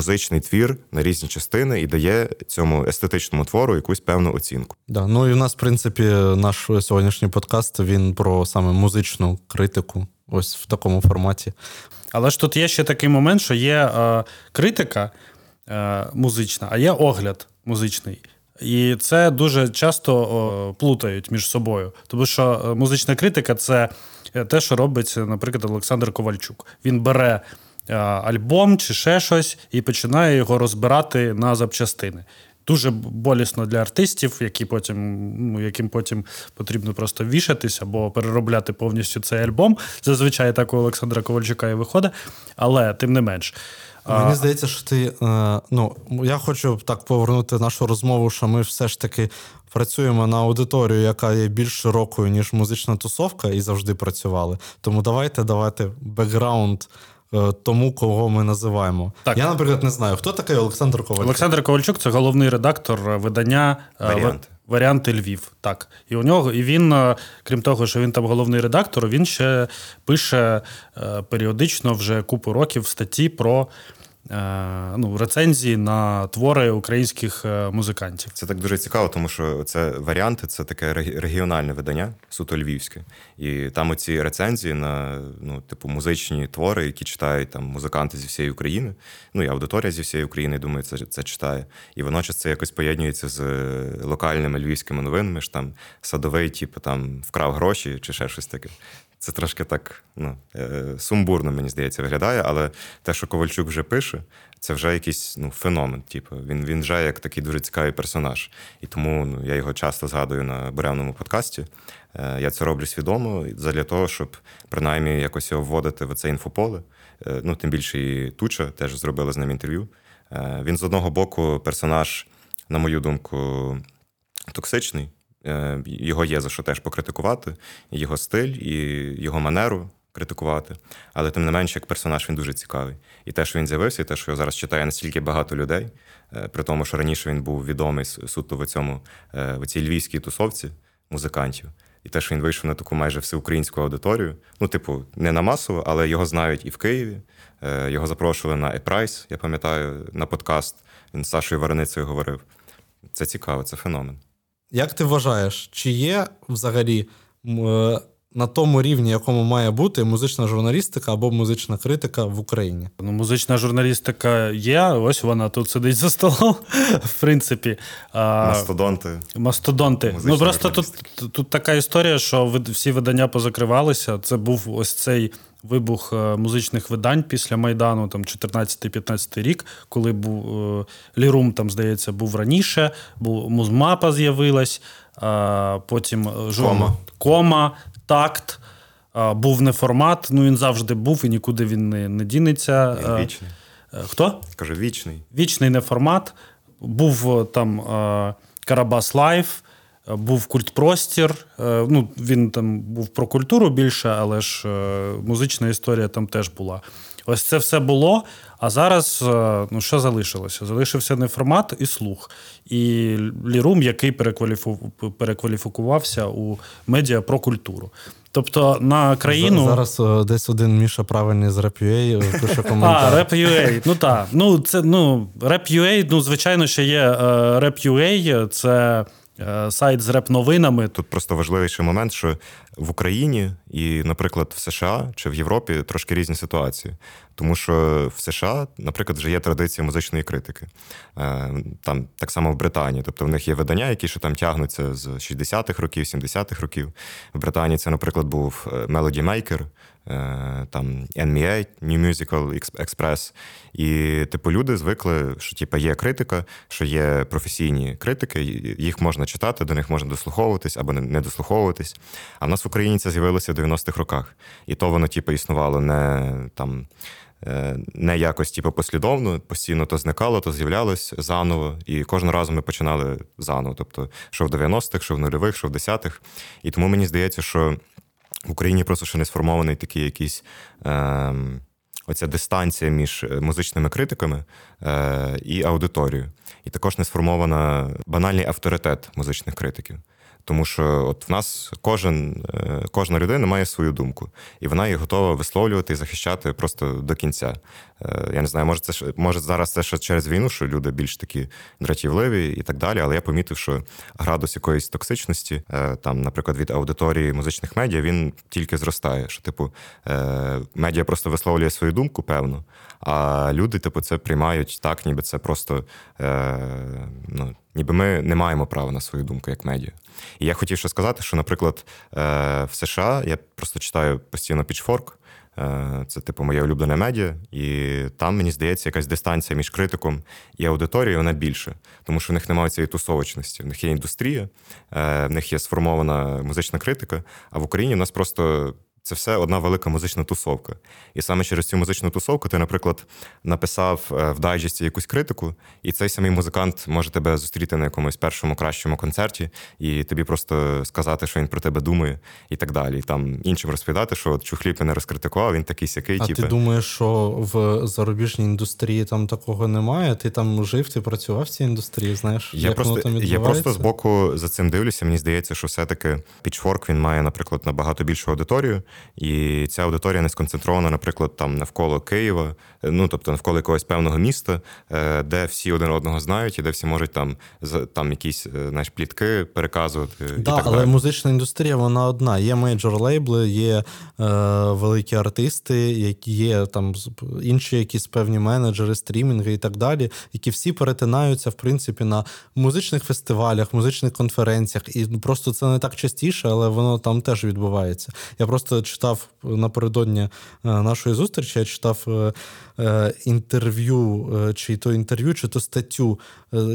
музичний твір на різні частини і дає цьому естетичному твору якусь певну оцінку. Да, ну і в нас, в принципі, наш сьогоднішній подкаст він про саме музичну критику, ось в такому форматі. Але ж тут є ще такий момент, що є е, критика е, музична, а є огляд музичний. І це дуже часто о, плутають між собою. Тому що е, музична критика це те, що робить, наприклад, Олександр Ковальчук. Він бере Е, альбом чи ще щось, і починає його розбирати на запчастини. Дуже болісно для артистів, які потім, ну, яким потім потрібно просто вішатись або переробляти повністю цей альбом. Зазвичай так у Олександра Ковальчука і виходить, але тим не менш. Мені здається, що ти. Е, ну, Я хочу так повернути нашу розмову, що ми все ж таки працюємо на аудиторію, яка є більш широкою, ніж музична тусовка, і завжди працювали. Тому давайте давати бекграунд Е, тому, кого ми називаємо. Так. Я, наприклад, не знаю, хто такий Олександр Ковальчук. Олександр Ковальчук це головний редактор видання е, Варіанти. Варіанти Львів. Так. І у нього, і він, е, крім того, що він там головний редактор, він ще пише періодично вже купу років статті про. Е, ну, рецензії на твори українських е, музикантів. Це так дуже цікаво, тому що це варіанти, це таке регіональне видання, суто львівське. І там оці рецензії на ну, типу, музичні твори, які читають там музиканти зі всієї України. Ну і аудиторія зі всієї України, думаю, це це читає. І водночас це якось поєднується з е, локальними львівськими новинами. ж там Садовий, типу, там вкрав гроші чи ще щось таке. Це трошки так ну, е, сумбурно, мені здається, виглядає, але те, що Ковальчук вже пише, це вже якийсь ну, феномен. Типу. Він він вже як такий дуже цікавий персонаж. І тому ну, я його часто згадую на буревному подкасті. Е, я це роблю свідомо для того, щоб принаймні якось його вводити в це інфополе. Е, ну, Тим більше і Туча теж зробила з ним інтерв'ю. Він з одного боку персонаж, на мою думку, токсичний. Е, його є за що теж покритикувати, його стиль і його манеру критикувати. Але тим не менше, як персонаж він дуже цікавий. І те, що він з'явився, і те, що його зараз читає настільки багато людей, е, при тому, що раніше він був відомий суто в цьому е, в цій львівській тусовці музикантів. І те, що він вийшов на таку майже всеукраїнську аудиторію. Ну, типу, не на масову, але його знають і в Києві. Його запрошували на Епрайс, я пам'ятаю, на подкаст. Він з Сашою Вареницею говорив. Це цікаво, це феномен. Як ти вважаєш, чи є взагалі е, на тому рівні, якому має бути музична журналістика або музична критика в Україні? Ну, музична журналістика є, ось вона тут сидить за столом. В принципі, мастодонти. Мастодонти. Ну просто тут тут така історія, що всі видання позакривалися. Це був ось цей вибух е, музичних видань після Майдану, там 14-15 рік, коли був е, LiRoom, там, здається, був раніше, був Музмапа з'явилась, потім е, Comma. Comma, такт. Був неформат, ну він завжди був і нікуди він не не дінеться. Він вічний. Хто? Кажу, вічний. Вічний неформат. Був там Karabas Live був культпростір. Е, ну, Він там був про культуру більше, але ж е, музична історія там теж була. Ось це все було. А зараз е, ну, що залишилося? Залишився не формат і слух. І Лірум, який перекваліфікувався у медіа про культуру. Тобто на країну. Зараз десь один Міша правильний з Rap.ua пише коментар. А, Rap.ua, Ну так. Ну, це ну, Rap.ua, ну, звичайно, ще є Rap.ua, це е, сайт з реп-новинами. Тут просто важливіший момент, що в Україні і, наприклад, в США чи в Європі трошки різні ситуації. Тому що в США, наприклад, вже є традиція музичної критики. Е, там так само в Британії. Тобто в них є видання, які ще там тягнуться з 60-х років, 70-х років. В Британії це, наприклад, був е, Maker, е, там NMA, New Musical Express. І, типу, люди звикли, що типу, є критика, що є професійні критики, їх можна читати, до них можна дослуховуватись або не дослуховуватись. А в нас в Україні це з'явилося в 90-х роках. І то воно, типу, існувало не там. Е, не якось типу, послідовно, постійно то зникало, то з'являлось заново. І кожного разу ми починали заново. Тобто, що в 90-х, що в нульових, що в 10-х. І тому мені здається, що в Україні просто ще не сформований такий якийсь. Е, Оця дистанція між музичними критиками е, і аудиторією. І також не сформована банальний авторитет музичних критиків. Тому що от в нас кожен, е, кожна людина має свою думку, і вона її готова висловлювати і захищати просто до кінця. Е, я не знаю, може, це може зараз це ще через війну, що люди більш такі дратівливі і так далі. Але я помітив, що градус якоїсь токсичності, е, там, наприклад, від аудиторії музичних медіа, він тільки зростає. Що, типу, медіа просто висловлює свою думку, певно, а люди, типу, це приймають так, ніби це просто ну, ніби ми не маємо права на свою думку як медіа. І я хотів ще сказати, що, наприклад, е, в США я просто читаю постійно Pitchfork, е, це, типу, моє улюблене медіа, і там, мені здається, якась дистанція між критиком і аудиторією вона більше, тому що в них немає цієї тусовочності. В них є індустрія, е, в них є сформована музична критика, а в Україні в нас просто це все одна велика музична тусовка. І саме через цю музичну тусовку ти, наприклад, написав е, в дайджесті якусь критику, і цей самий музикант може тебе зустріти на якомусь першому кращому концерті, і тобі просто сказати, що він про тебе думає, і так далі. І там іншим розповідати, що чухліп мене розкритикував, він такий сякий. А тіпи. ти думаєш, що в зарубіжній індустрії там такого немає? Ти там жив, ти працював в цій індустрії? Знаєш, я як просто воно там я просто з боку за цим дивлюся. Мені здається, що все-таки Pitchfork, він має, наприклад, набагато більшу аудиторію. І ця аудиторія не сконцентрована, наприклад, там навколо Києва, ну тобто навколо якогось певного міста, е, де всі один одного знають, і де всі можуть там там якісь е, знаєш, плітки переказувати. Да, і так але далі. музична індустрія вона одна. Є мейджор-лейбли, є е, великі артисти, які є там інші якісь певні менеджери, стрімінги і так далі, які всі перетинаються в принципі на музичних фестивалях, музичних конференціях. І просто це не так частіше, але воно там теж відбувається. Я просто читав напередодні е, нашої зустрічі, я читав е, е, інтерв'ю, чи то інтерв'ю, чи то статтю.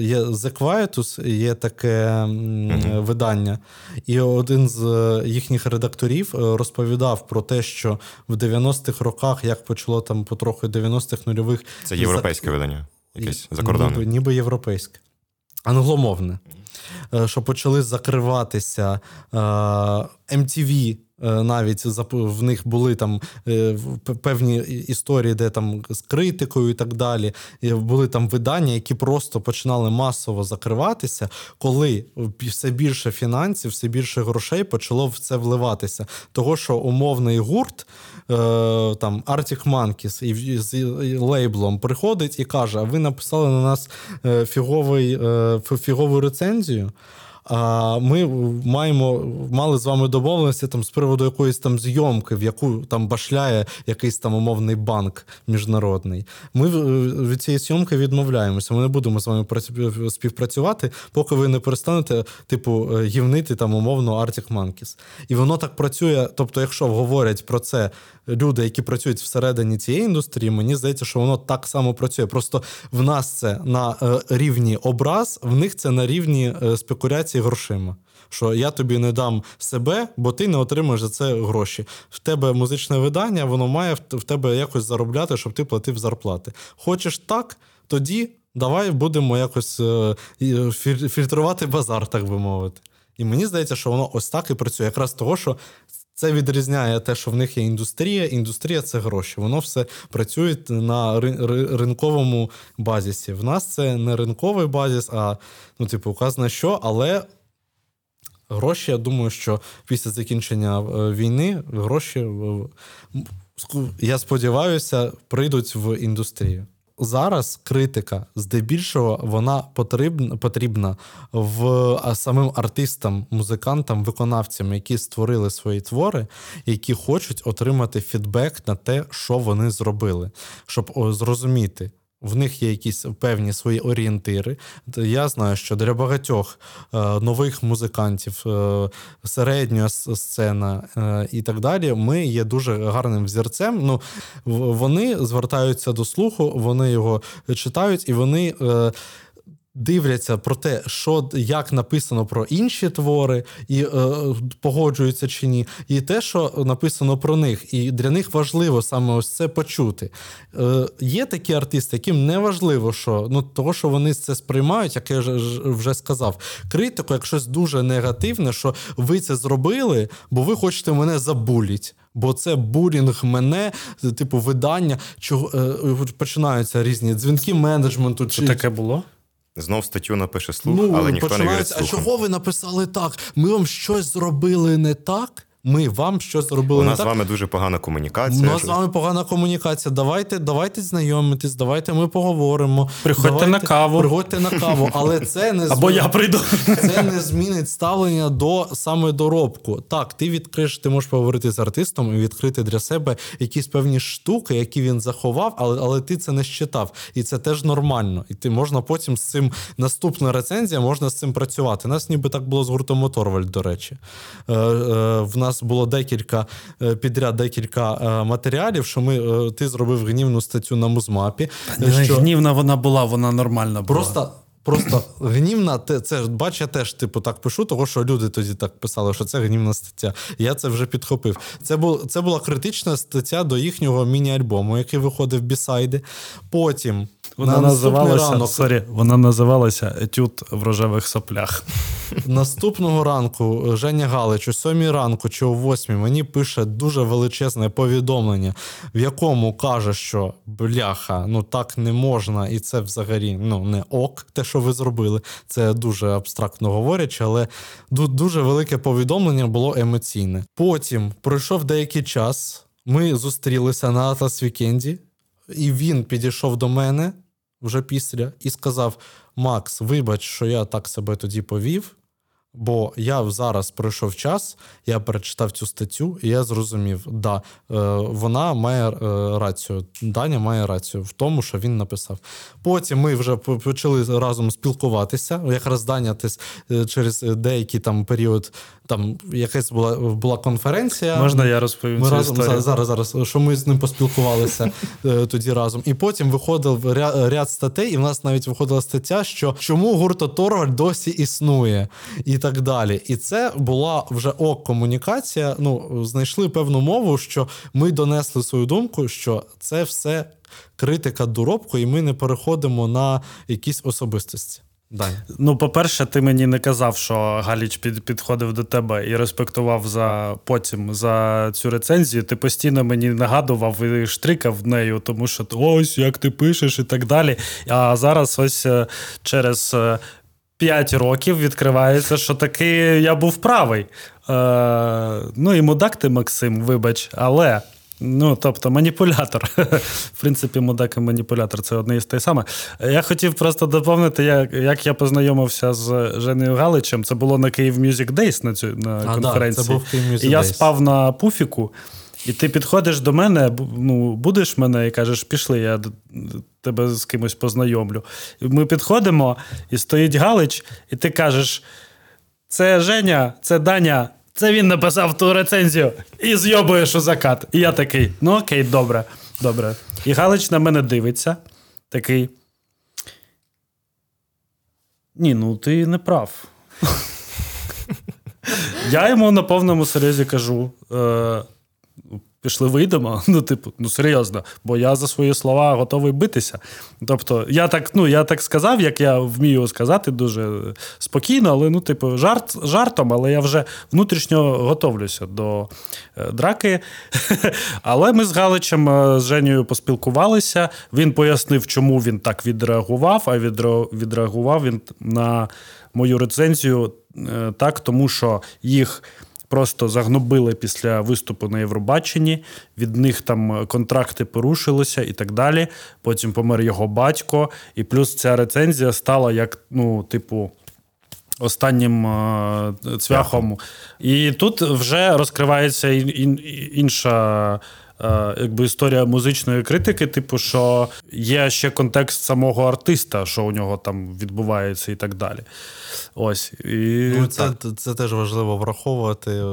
Є The Quietus, є таке mm-hmm. видання, і один з їхніх редакторів розповідав про те, що в 90-х роках, як почало там потроху 90-х нульових. Це європейське за... видання, якесь закордонне. Ніби, ніби європейське. Англомовне. Що почали закриватися MTV Е, навіть в них були там е, певні історії, де там з критикою і так далі. Були там видання, які просто починали масово закриватися, коли все більше фінансів, все більше грошей почало в це вливатися. Того, що умовний гурт е, там Arctic Monkeys з лейблом приходить і каже: А ви написали на нас фіговий, фігову рецензію. А ми маємо мали з вами домовленості там з приводу якоїсь там зйомки, в яку там башляє якийсь там умовний банк міжнародний. Ми від цієї зйомки відмовляємося. Ми не будемо з вами співпрацювати, поки ви не перестанете, типу, е, гівнити там умовно Arctic Monkeys. І воно так працює. Тобто, якщо говорять про це люди, які працюють всередині цієї індустрії, мені здається, що воно так само працює. Просто в нас це на е, рівні образ, в них це на рівні е, спекуляції грошима. Що я тобі не дам себе, бо ти не отримаєш за це гроші. В тебе музичне видання, воно має в тебе якось заробляти, щоб ти платив зарплати. Хочеш так, тоді давай будемо якось е, фільтрувати базар, так би мовити. І мені здається, що воно ось так і працює, якраз того, що це відрізняє те, що в них є індустрія. Індустрія це гроші. Воно все працює на ринковому базісі. В нас це не ринковий базіс, а ну, типу, указано що, але. Гроші, я думаю, що після закінчення е, війни гроші, я сподіваюся, прийдуть в індустрію. Зараз критика, здебільшого, вона потрібна потрібна в самим артистам, музикантам, виконавцям, які створили свої твори, які хочуть отримати фідбек на те, що вони зробили, щоб зрозуміти. В них є якісь певні свої орієнтири. Я знаю, що для багатьох е, нових музикантів, е, середня сцена е, і так далі, ми є дуже гарним взірцем. Ну, Вони звертаються до слуху, вони його читають і вони дивляться про те, що як написано про інші твори, і е, погоджуються чи ні, і те, що написано про них, і для них важливо саме ось це почути. Е, Є такі артисти, яким не важливо, що ну того, що вони це сприймають, як я вже сказав, критику, як щось дуже негативне, що ви це зробили, бо ви хочете мене забуліть. Бо це булінг мене, типу видання, чого е, починаються різні дзвінки менеджменту. Чи таке було? Знов статтю напише слух, ну, але ніхто не вірить слухам. А чого ви написали так? Ми вам щось зробили не так. Ми вам щось зробили. У нас не з вами дуже погана комунікація. У нас з вами погана комунікація. Давайте давайте знайомитись, давайте ми поговоримо. Приходьте давайте, на каву. Приходьте на каву, але це не Або я прийду. Це не змінить ставлення до саме доробку. Так, ти відкриєш, ти можеш поговорити з артистом і відкрити для себе якісь певні штуки, які він заховав, але але ти це не щитав. І це теж нормально. І ти можна потім з цим наступна рецензія, можна з цим працювати. У Нас ніби так було з гуртом Моторвальд, до речі. Е, е, В нас нас було декілька е, підряд декілька е, матеріалів, що ми е, ти зробив гнівну статтю на музмапі. Та що... Гнівна вона була, вона нормальна була. Просто. Просто гнівна, це бач, я теж типу так пишу, того що люди тоді так писали, що це гнівна стаття. Я це вже підхопив. Це був це була критична стаття до їхнього міні-альбому, який виходив бісайди. Потім вона на називалася ранок, sorry, вона називалася Етюд в рожевих соплях. Наступного ранку Женя Галич о сьомій ранку чи о восьмій мені пише дуже величезне повідомлення, в якому каже, що бляха, ну так не можна, і це взагалі ну не ок, те, що ви зробили. Це дуже абстрактно говорячи, але дуже велике повідомлення було емоційне. Потім пройшов деякий час. Ми зустрілися на Atlas Weekend і, і він підійшов до мене вже після і сказав: Макс, вибач, що я так себе тоді повів. Бо я зараз пройшов час, я перечитав цю статтю, і я зрозумів, да, е, вона має е, рацію. Даня має рацію в тому, що він написав. Потім ми вже почали разом спілкуватися. Якраз Даня е, через деякий там період там якась була була конференція. Можна я розповім? Ми цю разом історію? зараз, зараз, що ми з ним поспілкувалися тоді разом. І потім виходив ряд, ряд статей, і в нас навіть виходила стаття, що чому гурто Торваль досі існує, і так далі. І це була вже ок комунікація. Ну, знайшли певну мову, що ми донесли свою думку, що це все критика доробку, і ми не переходимо на якісь особистості. Дай. Ну, по-перше, ти мені не казав, що Галіч під, підходив до тебе і респектував за потім за цю рецензію. Ти постійно мені нагадував і штрикав нею, тому що ось як ти пишеш і так далі. А зараз ось е, через. 5 е, років відкривається, що таки я був правий. Е, Ну і мудак ти, Максим, вибач, але Ну, тобто, маніпулятор. В принципі, мудак і маніпулятор це одне і те саме. Я хотів просто доповнити, як як я познайомився з Женею Галичем. Це було на Київ Music Days на цю на а, конференції. Да, це був Київ Music І я спав на пуфіку, і ти підходиш до мене, ну, будеш мене і кажеш, пішли, я тебе з кимось познайомлю. Ми підходимо, і стоїть Галич, і ти кажеш: це Женя, це Даня. Це він написав ту рецензію і зйобуєш у закат. І я такий: ну окей, добре, добре. І Галич на мене дивиться, такий. Ні, ну ти не прав. Я йому на повному серйозі кажу: е, пішли вийдемо. Ну, типу, ну серйозно, бо я за свої слова готовий битися. Тобто, я так ну, я так сказав, як я вмію сказати, дуже спокійно, але ну, типу, жарт жартом, але я вже внутрішньо готовлюся до е, драки. Але ми з Галичем е, з Женєю поспілкувалися. Він пояснив, чому він так відреагував, а відреагував він на мою рецензію е, так, тому що їх просто загнобили після виступу на Євробаченні. Від них там контракти порушилися і так далі. Потім помер його батько, і плюс ця рецензія стала як, ну, типу. Останнім е, цвяхом. І тут вже розкривається інша е, якби історія музичної критики, типу, що є ще контекст самого артиста, що у нього там відбувається, і так далі. Ось. І ну, Це це теж важливо враховувати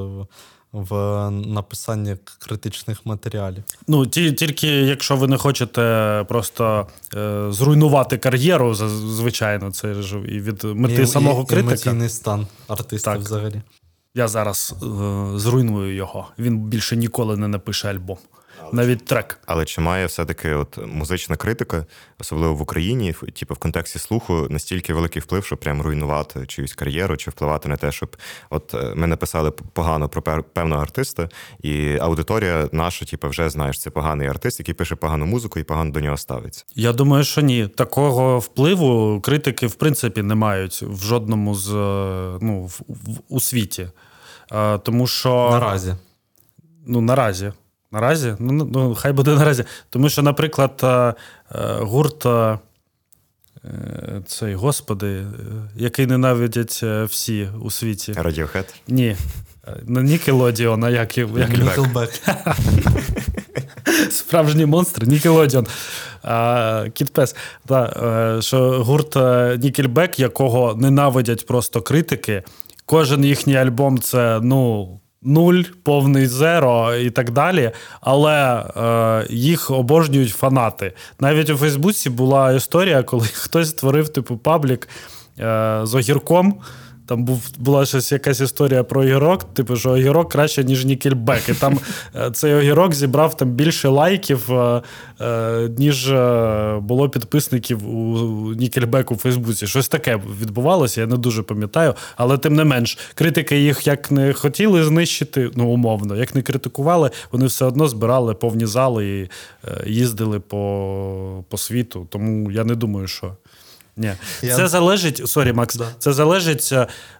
в написанні критичних матеріалів. Ну, ті, тільки якщо ви не хочете просто е, зруйнувати кар'єру, звичайно, це ж і від мети і, самого і, критика. Емоційний стан артиста так. взагалі. Я зараз е, зруйную його. Він більше ніколи не напише альбом навіть трек. Але чи має все-таки от музична критика, особливо в Україні, типу в контексті слуху, настільки великий вплив, щоб прям руйнувати чиюсь кар'єру, чи впливати на те, щоб от е, ми написали погано про певного артиста, і аудиторія наша, типу, вже знаєш, це поганий артист, який пише погану музику і погано до нього ставиться. Я думаю, що ні. Такого впливу критики в принципі не мають в жодному з е, ну в, в у світі. Тому що наразі. Ну, наразі. Наразі? Ну, ну, ну, хай буде наразі. Тому що, наприклад, е, е, гурт е, цей господи, який ненавидять всі у світі. Radiohead? Ні. Нікелодіон, а як Нікелбек. Справжній монстр Нікелодіон. Кіт Пес. Що гурт Нікельбек, якого ненавидять просто критики. Кожен їхній альбом це, ну нуль, повний зеро і так далі. Але е, їх обожнюють фанати. Навіть у Фейсбуці була історія, коли хтось створив типу паблік е, з огірком. Там був була щось якась історія про огірок, типу, що огірок краще, ніж Нікельбек. І там е, цей огірок зібрав там більше лайків, е, е, ніж було підписників у Нікельбек у Фейсбуці. Щось таке відбувалося, я не дуже пам'ятаю. Але тим не менш, критики їх як не хотіли знищити, ну умовно, як не критикували, вони все одно збирали повні зали і їздили по, по світу. Тому я не думаю, що. Ні, Я... це залежить, sorry, Макс, да. це залежить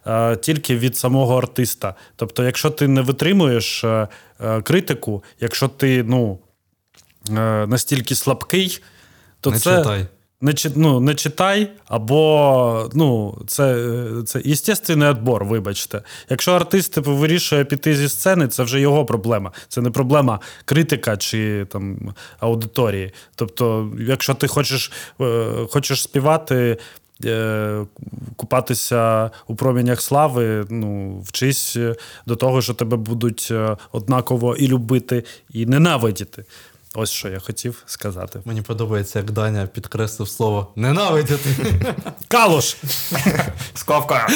е, тільки від самого артиста. Тобто, якщо ти не витримуєш е, е критику, якщо ти ну, е, настільки слабкий, то не це. Читай не ну, не читай, або ну, це це естественний відбор, вибачте. Якщо артист типу, вирішує піти зі сцени, це вже його проблема. Це не проблема критика чи там аудиторії. Тобто, якщо ти хочеш, е, хочеш співати. Е, купатися у промінях слави, ну, вчись до того, що тебе будуть е, однаково і любити, і ненавидіти. Ось що я хотів сказати. Мені подобається, як Даня підкреслив слово ненавидіти. Калуш! Сковка!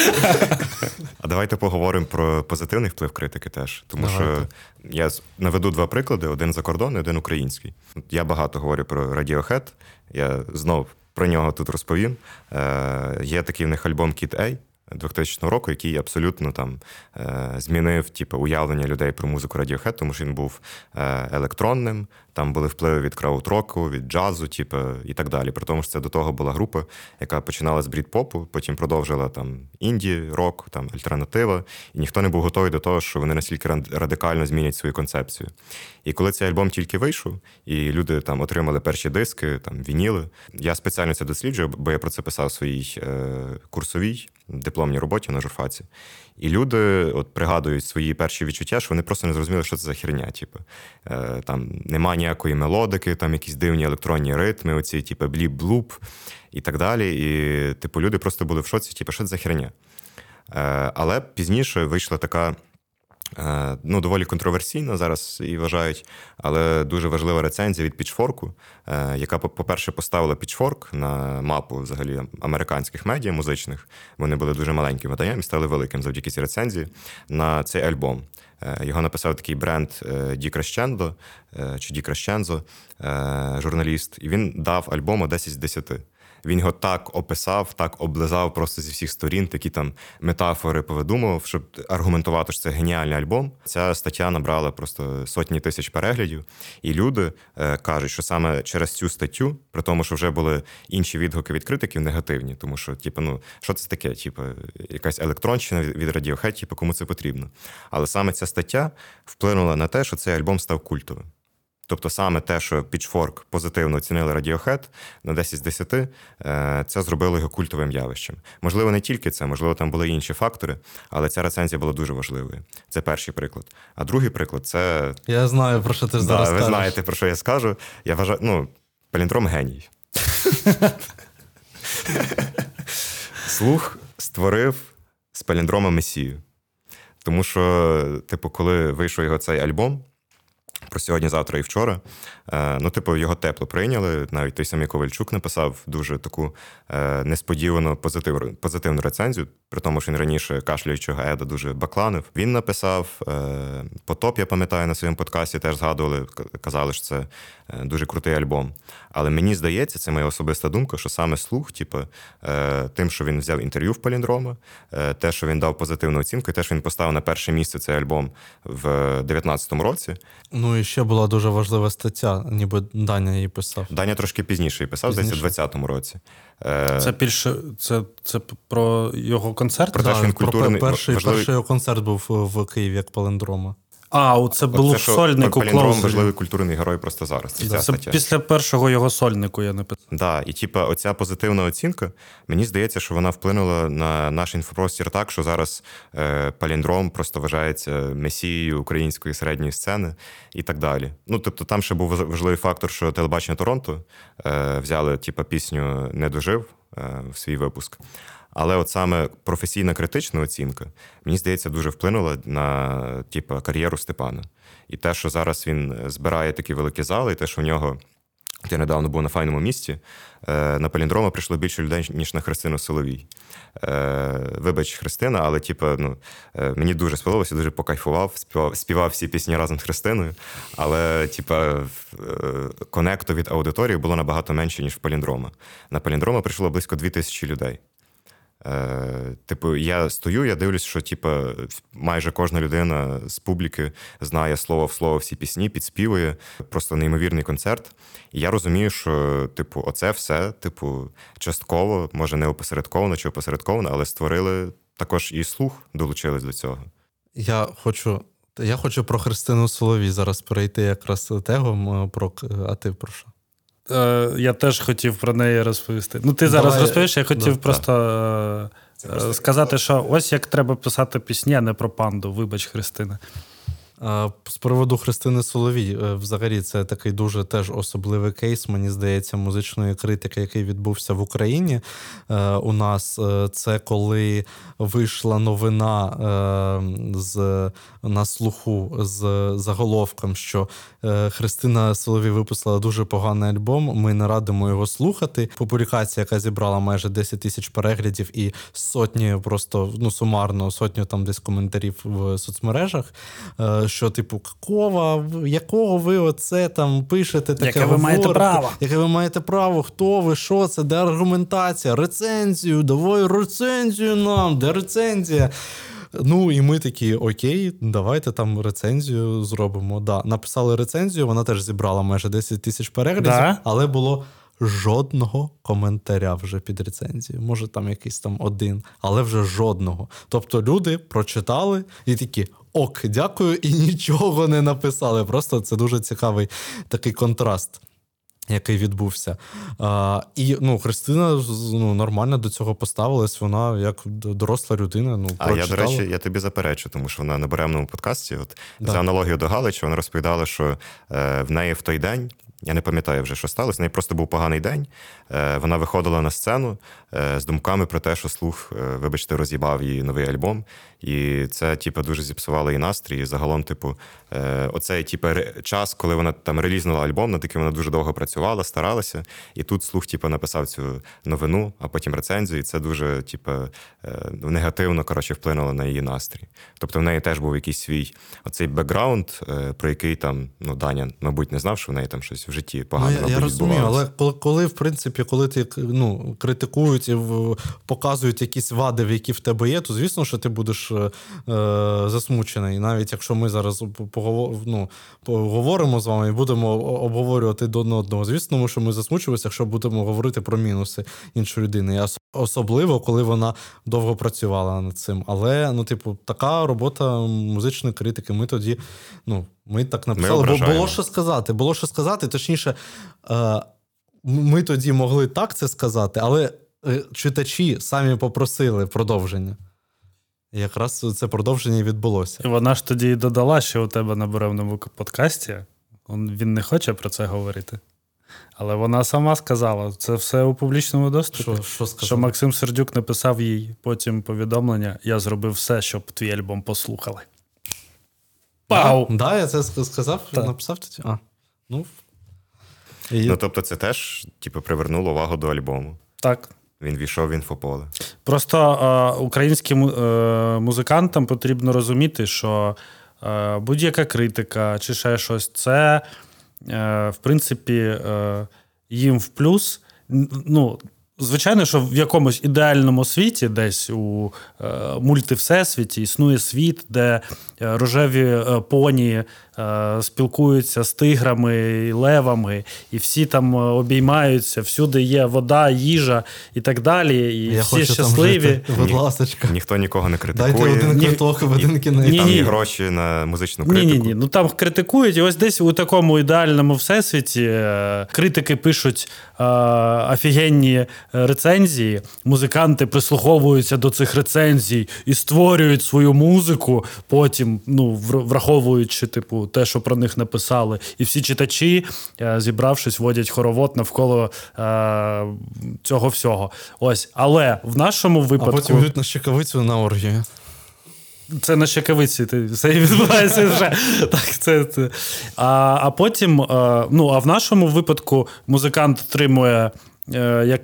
А давайте поговоримо про позитивний вплив критики теж. Тому давайте. що я наведу два приклади: один закордонний, один український. Я багато говорю про Radiohead. Я знов про нього тут розповім. Е, Є такий в них альбом Kid A. 2000 року, який абсолютно там е, змінив типу, уявлення людей про музику Radiohead, тому що він був е, електронним, там були впливи від краудроку, від джазу, типу, і так далі. При тому що це до того була група, яка починала з брід-попу, потім продовжила там інді, рок, там альтернатива, і ніхто не був готовий до того, що вони настільки радикально змінять свою концепцію. І коли цей альбом тільки вийшов, і люди там отримали перші диски, там вініли. Я спеціально це досліджую, бо я про це писав в своїй е, курсовій дипломній роботі на журфаці. І люди от пригадують свої перші відчуття, що вони просто не зрозуміли, що це за херня. Типу. Е, Там нема ніякої мелодики, там якісь дивні електронні ритми, оці, типу, бліп-блуп і так далі. І, типу, люди просто були в шоці, типу, що це за херня. Е, Але пізніше вийшла така. Е, ну, доволі контроверсійно зараз і вважають, але дуже важлива рецензія від Pitchfork, е, яка, по-перше, поставила Pitchfork на мапу взагалі американських медіа музичних. Вони були дуже маленьким виданням і стали великим завдяки цій рецензії на цей альбом. Е, його написав такий бренд Ді Крещендо чи Ді Кращензо, журналіст, і він дав альбому 10 з 10. Він його так описав, так облизав просто зі всіх сторін, такі там метафори повидумував, щоб аргументувати, що це геніальний альбом. Ця стаття набрала просто сотні тисяч переглядів, і люди е, кажуть, що саме через цю статтю, при тому, що вже були інші відгуки від критиків негативні, тому що, типу, ну що це таке? Типу, якась електронщина від Radiohead, типу, кому це потрібно. Але саме ця стаття вплинула на те, що цей альбом став культовим. Тобто саме те, що Pitchfork позитивно оцінили Radiohead на 10 з 10, е, це зробило його культовим явищем. Можливо, не тільки це, можливо, там були інші фактори, але ця рецензія була дуже важливою. Це перший приклад. А другий приклад це. Я знаю, про що ти да, зараз. Ви кажеш. знаєте, про що я скажу. Я вважаю, ну, паліндром геній. Слух створив з паліндрома Месію. Тому що, типу, коли вийшов його цей альбом, про сьогодні, завтра і вчора. Е, ну, типу, його тепло прийняли. Навіть той самий Ковальчук написав дуже таку несподівано несподівану позитив, позитивну рецензію, при тому, що він раніше кашляючого Еда дуже бакланив. Він написав е, Потоп, я пам'ятаю, на своєму подкасті теж згадували, казали, що це е, дуже крутий альбом. Але мені здається, це моя особиста думка, що саме слух, типу, е, тим, що він взяв інтерв'ю в Паліндрома, е, те, що він дав позитивну оцінку, і те, що він поставив на перше місце цей альбом в 2019 році. Ну і ще була дуже важлива стаття, ніби Даня її писав. Даня трошки пізніше її писав, здається, в 20-му році. Е, це більше це це про його концерт? Про те, що він культурний, про перший, важливий... перший його концерт був в Києві як паліндрома. А, це було в сольнику Паліндром важливий культурний герой просто зараз. Це, да, це після першого його сольнику я написав. Да, і типа, оця позитивна оцінка, мені здається, що вона вплинула на наш інфопростір так, що зараз е, паліндром просто вважається месією української середньої сцени і так далі. Ну, тобто, там ще був важливий фактор, що телебачення Торонто е, взяли типа, пісню Не дожив е, в свій випуск. Але от саме професійна критична оцінка, мені здається, дуже вплинула на типу, кар'єру Степана. І те, що зараз він збирає такі великі зали, і те, що в нього. Я недавно був на файному місці. Е, на Паліндрома прийшло більше людей, ніж на Христину Соловій. Е, вибач, Христина, але типу, ну, е, мені дуже сподобалося, дуже покайфував, співав, співав всі пісні разом з Христиною. Але, типу, конекту від аудиторії було набагато менше, ніж в Паліндрома. На Паліндрома прийшло близько 2000 людей. Е, Типу, я стою, я дивлюсь, що типу, майже кожна людина з публіки знає слово в слово всі пісні, підспівує. Просто неймовірний концерт. І я розумію, що, типу, оце все, типу, частково, може, не опосередковано чи опосередковано, але створили також і слух, долучились до цього. Я хочу. Я хочу про Христину Соловій зараз перейти якраз тегом. Про а ти про що? Е, я теж хотів про неї розповісти. Ну, ти зараз Давай. розповіш, я хотів да, просто е, сказати, що ось як треба писати пісні, а не про панду. Вибач, Христина. З приводу Христини Соловій, е, взагалі, це такий дуже теж особливий кейс, мені здається, музичної критики, який відбувся в Україні. Е, у нас е, це коли вийшла новина з на слуху з заголовком, що Христина Соловій випустила дуже поганий альбом. Ми не радимо його слухати. Публікація, яка зібрала майже 10 тисяч переглядів і сотні, просто ну сумарно сотню там десь коментарів в соцмережах що, типу, какого, якого ви оце там пишете, таке Яке ви маєте право? Яке ви маєте право? Хто ви? Що це? Де аргументація? Рецензію, давай рецензію нам, де рецензія? Ну, і ми такі, окей, давайте там рецензію зробимо. Да, Написали рецензію, вона теж зібрала майже 10 тисяч переглядів, да? але було. Жодного коментаря вже під рецензією. Може, там якийсь там один, але вже жодного. Тобто люди прочитали і такі: ок, дякую, і нічого не написали. Просто це дуже цікавий такий контраст. Який відбувся. А, І ну, Христина ну, нормально до цього поставилась. Вона як доросла людина. Ну, А я, до речі, я тобі заперечу, тому що вона на беремному подкасті, от да. за аналогію до Галича, вона розповідала, що е, в неї в той день я не пам'ятаю вже, що сталося. В неї просто був поганий день. Е, вона виходила на сцену е, з думками про те, що слух, е, вибачте, роз'їбав її новий альбом. І це, типу, дуже зіпсувало її настрій. І загалом, типу, оцей типу, час, коли вона там релізнула альбом, над яким вона дуже довго працювала, старалася. І тут слух, типу, написав цю новину, а потім рецензію. І це дуже, типу, негативно коротше, вплинуло на її настрій. Тобто в неї теж був якийсь свій оцей бекграунд, про який там ну, Даня, мабуть, не знав, що в неї там щось в житті погано. Ну, я, я розумію, але коли, коли, в принципі, коли ти ну, критикують і в, показують якісь вади, в які в тебе є, то звісно, що ти будеш е, засмучений. Навіть якщо ми зараз поговор, ну, поговоримо з вами і будемо обговорювати до одного. Звісно, що ми засмучуємося, якщо будемо говорити про мінуси іншої людини. Особливо, коли вона довго працювала над цим. Але, ну, типу, така робота музичної критики. Ми тоді, ну, ми так написали, ми бо було що сказати. Було що сказати, точніше, е, ми тоді могли так це сказати, але е, читачі самі попросили продовження. І якраз це продовження відбулося. І вона ж тоді і додала, що у тебе на беревному подкасті. Він не хоче про це говорити. Але вона сама сказала, це все у публічному доступі. Що що, що Максим Сердюк написав їй потім повідомлення: я зробив все, щоб твій альбом послухали. Пау! Так, да, я це сказав, так. написав тоді. А, ну. І... ну, тобто, це теж типу, привернуло увагу до альбому. Так. Він війшов в інфополе. Просто е, українським е, музикантам потрібно розуміти, що е, будь-яка критика чи ще щось, це, е, в принципі, е, їм в плюс. Ну, Звичайно, що в якомусь ідеальному світі, десь у е, мультивсесвіті, існує світ, де рожеві поні спілкуються з тиграми і левами, і всі там е, обіймаються, всюди є вода, їжа і так далі. І Я всі хочу щасливі. Там жити. Будь ласочка. Ніхто нікого не критикує. Дайте один квиток в один кінець. І там є гроші на музичну критику. Ні, ні, ні. Ну там критикують, і ось десь у такому ідеальному всесвіті е, критики пишуть офігенні рецензії, музиканти прислуховуються до цих рецензій і створюють свою музику, потім ну, враховуючи типу, те, що про них написали. І всі читачі, е, зібравшись, водять хоровод навколо е, цього всього. Ось, Але в нашому випадку. А потім йдуть на щекавицю на оргію. Це на щекавиці це відбувається вже. Так, це, це. А а потім, е, ну а в нашому випадку музикант отримує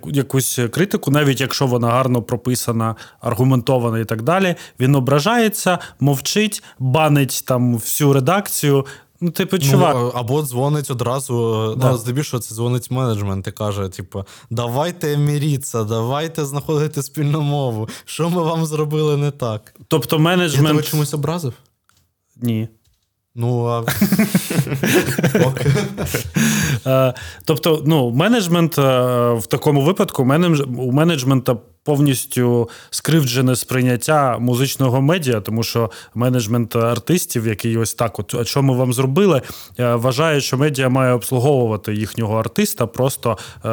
якусь критику, навіть якщо вона гарно прописана, аргументована і так далі. Він ображається, мовчить, банить там всю редакцію. Ну, типу, чувак. Ну, або дзвонить одразу, е, да. ну, здебільшого це дзвонить менеджмент і каже: типу, давайте міріться, давайте знаходити спільну мову. Що ми вам зробили не так? Тобто, менеджмент. Я тебе чомусь образив? Ні. Ну. Е, тобто, ну, менеджмент е, в такому випадку у менеджмента повністю скривджене сприйняття музичного медіа, тому що менеджмент артистів, який ось так, от що ми вам зробили, е, вважає, що медіа має обслуговувати їхнього артиста, просто е,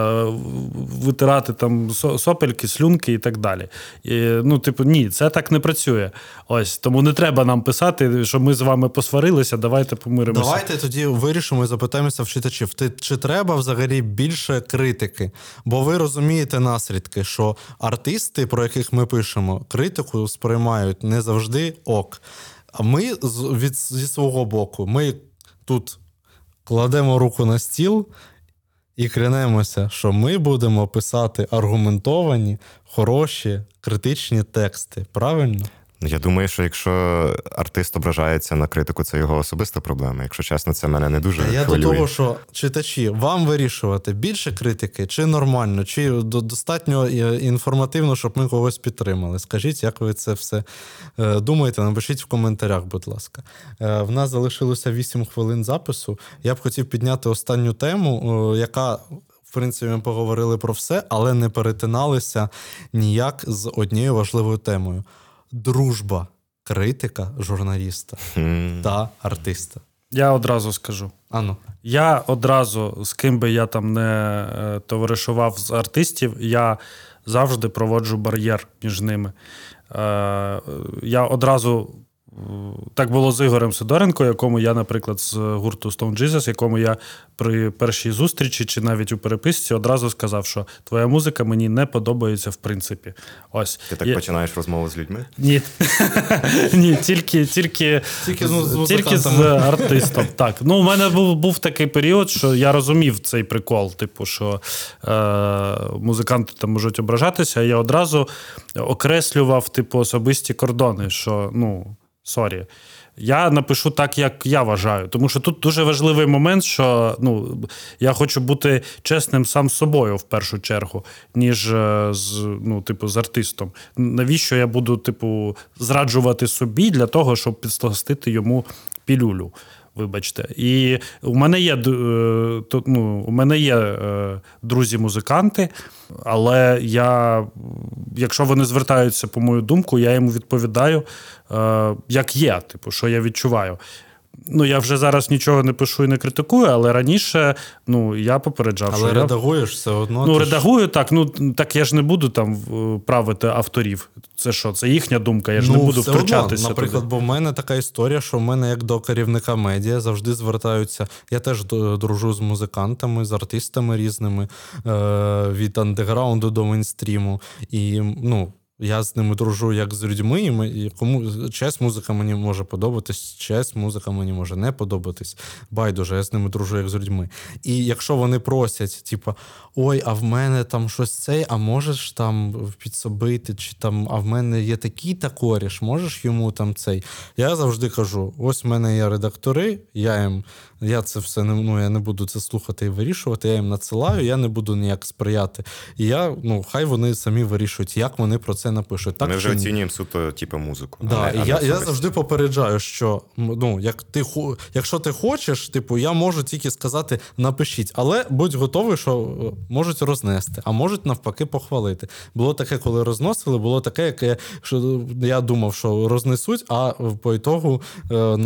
витирати там сопельки, слюнки і так далі. І, Ну, типу, ні, це так не працює. Ось тому не треба нам писати, що ми з вами посварилися. Давайте помиримося. Давайте тоді вирішимо і запитаємося в читачів. Ти чи треба взагалі більше критики? Бо ви розумієте наслідки, що артист артисти, про яких ми пишемо, критику сприймають не завжди ок. А ми від, зі свого боку, ми тут кладемо руку на стіл і клянемося, що ми будемо писати аргументовані, хороші, критичні тексти. Правильно? Я думаю, що якщо артист ображається на критику, це його особиста проблема. Якщо чесно, це мене не дуже. Я хвилює. до того, що читачі, вам вирішувати більше критики, чи нормально, чи достатньо е, інформативно, щоб ми когось підтримали. Скажіть, як ви це все е, думаєте? Напишіть в коментарях, будь ласка. Е, в нас залишилося 8 хвилин запису. Я б хотів підняти останню тему, яка. В принципі, ми поговорили про все, але не перетиналися ніяк з однією важливою темою дружба критика, журналіста mm. та артиста. Я одразу скажу. Ану. Я одразу, з ким би я там не е, товаришував з артистів, я завжди проводжу бар'єр між ними. Е, я одразу так було з Ігорем Сидоренко, якому я, наприклад, з гурту Stone Jesus, якому я при першій зустрічі чи навіть у переписці одразу сказав, що твоя музика мені не подобається в принципі. Ось. Ти так я... починаєш розмову з людьми? Ні, Ні, тільки тільки, тільки, з, тільки з артистом. Так. Ну, У мене був був такий період, що я розумів цей прикол, типу, що е, музиканти там можуть ображатися, а я одразу окреслював типу, особисті кордони, що ну. Sorry. Я напишу так, як я вважаю. Тому що тут дуже важливий момент, що ну, я хочу бути чесним сам з собою в першу чергу, ніж е, з ну, типу, з артистом. Навіщо я буду, типу, зраджувати собі для того, щоб підсластити йому пілюлю? Вибачте, і у мене є е, ну, у мене є е, друзі-музиканти, але я, якщо вони звертаються по мою думку, я йому відповідаю, е, як є, типу, що я відчуваю. Ну, я вже зараз нічого не пишу і не критикую, але раніше ну, я попереджав. Але що редагуєш я... все одно. Ну, редагую ж... так. Ну так я ж не буду там правити авторів. Це що? Це їхня думка, я ж ну, не буду втручатися. Одно. Наприклад, туди. бо в мене така історія, що в мене, як до керівника медіа, завжди звертаються. Я теж дружу з музикантами, з артистами різними е- від андеграунду до мейнстріму. І ну, я з ними дружу як з людьми, і, ми, і кому честь музика мені може подобатись, честь музика мені може не подобатись. Байдуже, я з ними дружу як з людьми. І якщо вони просять, типу, ой, а в мене там щось цей, а можеш там підсобити, чи там, а в мене є такий та коріш, можеш йому там цей. Я завжди кажу: ось в мене є редактори, я їм, я це все не ну, я не буду це слухати і вирішувати, я їм надсилаю, я не буду ніяк сприяти. І я, ну, хай вони самі вирішують, як вони про це напишуть. Так, Ми вже оцінюємо суто, типу, музику. Да, а не, а я я завжди попереджаю, що ну, як ти якщо ти хочеш, типу, я можу тільки сказати напишіть, але будь готовий, що е, можуть рознести, а можуть навпаки похвалити. Було таке, коли розносили, було таке, яке що я думав, що рознесуть, а по ітогу е,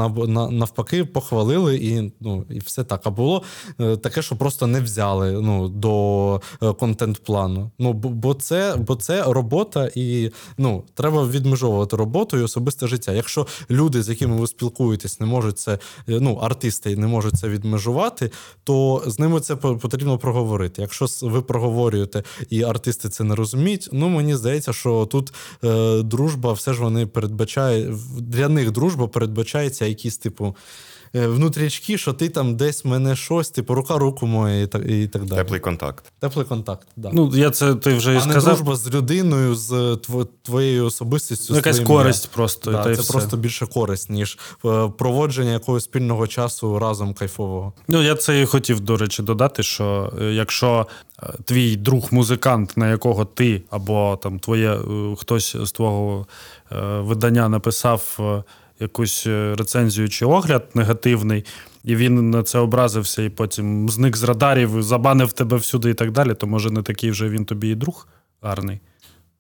навпаки похвалили і ну, і все так. А було е, таке, що просто не взяли ну, до контент-плану. Ну, Бо це, бо це робота і ну, треба відмежовувати роботу і особисте життя. Якщо люди, з якими ви спілкуєтесь, не можуть це, ну, артисти не можуть це відмежувати, то з ними це потрібно проговорити. Якщо ви проговорюєте і артисти це не розуміють, ну мені здається, що тут е, дружба все ж вони передбачає для них дружба передбачається якісь типу. Е, внутрічки, що ти там десь мене щось, типу рука руку моє і так і так далі. Теплий контакт. Теплий контакт, да. Ну, я це ти вже і а сказав. не дружба з людиною, з твоєю особистістю. Ну, якась користь я. просто. Да, та Це все. просто більше користь, ніж е, проводження якогось спільного часу разом кайфового. Ну, я це і хотів, до речі, додати, що е, якщо твій друг-музикант, на якого ти або там твоє хтось з твого видання написав якусь е, рецензію чи огляд негативний, і він на це образився, і потім зник з радарів, забанив тебе всюди і так далі, то може не такий вже він тобі і друг гарний.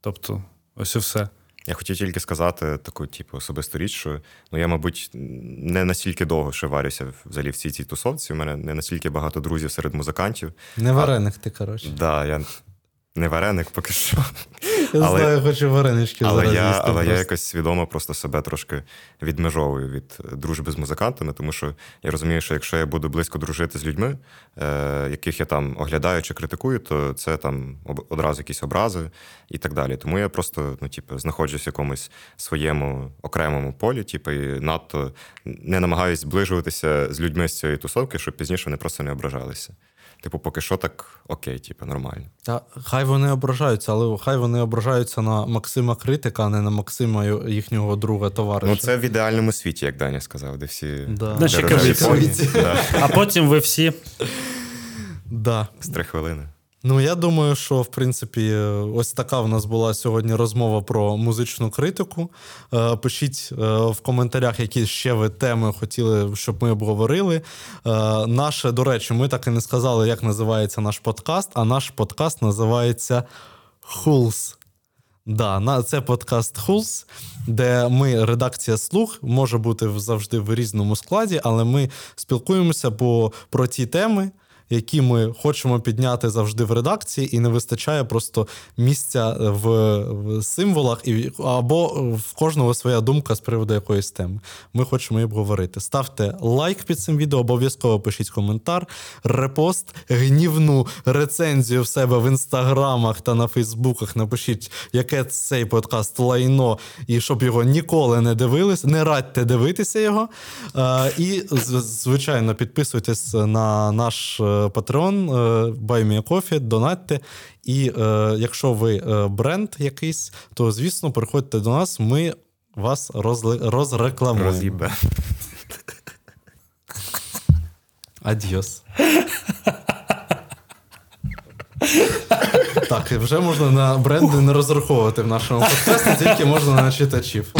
Тобто, ось і все. Я хотів тільки сказати таку, типу, особисту річ, що ну я, мабуть, не настільки довго ще варюся взагалі в цій цій тусовці. У мене не настільки багато друзів серед музикантів. Не варених ти, коротше. Так, да, я не вареник поки що. Я але, знаю, хочу варенички але зараз я, їсти Але просто. я якось свідомо просто себе трошки відмежовую від дружби з музикантами, тому що я розумію, що якщо я буду близько дружити з людьми, е, яких я там оглядаю чи критикую, то це там одразу якісь образи і так далі. Тому я просто ну, типу, знаходжусь в якомусь своєму окремому полі, типу, і надто не намагаюсь зближуватися з людьми з цієї тусовки, щоб пізніше вони просто не ображалися. Типу, поки що так окей, типу, нормально. Та хай вони ображаються, але хай вони ображаються на Максима Критика, а не на Максима їхнього друга товариша. Ну, це в ідеальному світі, як Даня сказав, де всі да. де. Да. А потім ви всі. Да. З три хвилини. Ну, я думаю, що в принципі ось така в нас була сьогодні розмова про музичну критику. Е, пишіть е, в коментарях, які ще ви теми хотіли, щоб ми обговорили. Е, наше, до речі, ми так і не сказали, як називається наш подкаст, а наш подкаст називається Хулс. Да, це подкаст Хулс, де ми, редакція слух, може бути завжди в різному складі, але ми спілкуємося по, про ті теми які ми хочемо підняти завжди в редакції, і не вистачає просто місця в, в символах, і, або в кожного своя думка з приводу якоїсь теми. Ми хочемо її обговорити. Ставте лайк під цим відео, обов'язково пишіть коментар, репост, гнівну рецензію в себе в інстаграмах та на Фейсбуках. Напишіть, яке цей подкаст лайно, і щоб його ніколи не дивились, не радьте дивитися його. І, звичайно, підписуйтесь на наш. Patreon, BuyMeACoffee, донатьте. І е, якщо ви е, бренд якийсь, то звісно приходьте до нас. Ми вас розли... розрекламуємо. Роз'їбе. Адьос. Так, і вже можна на бренди не розраховувати в нашому подкасті, тільки можна на читачів.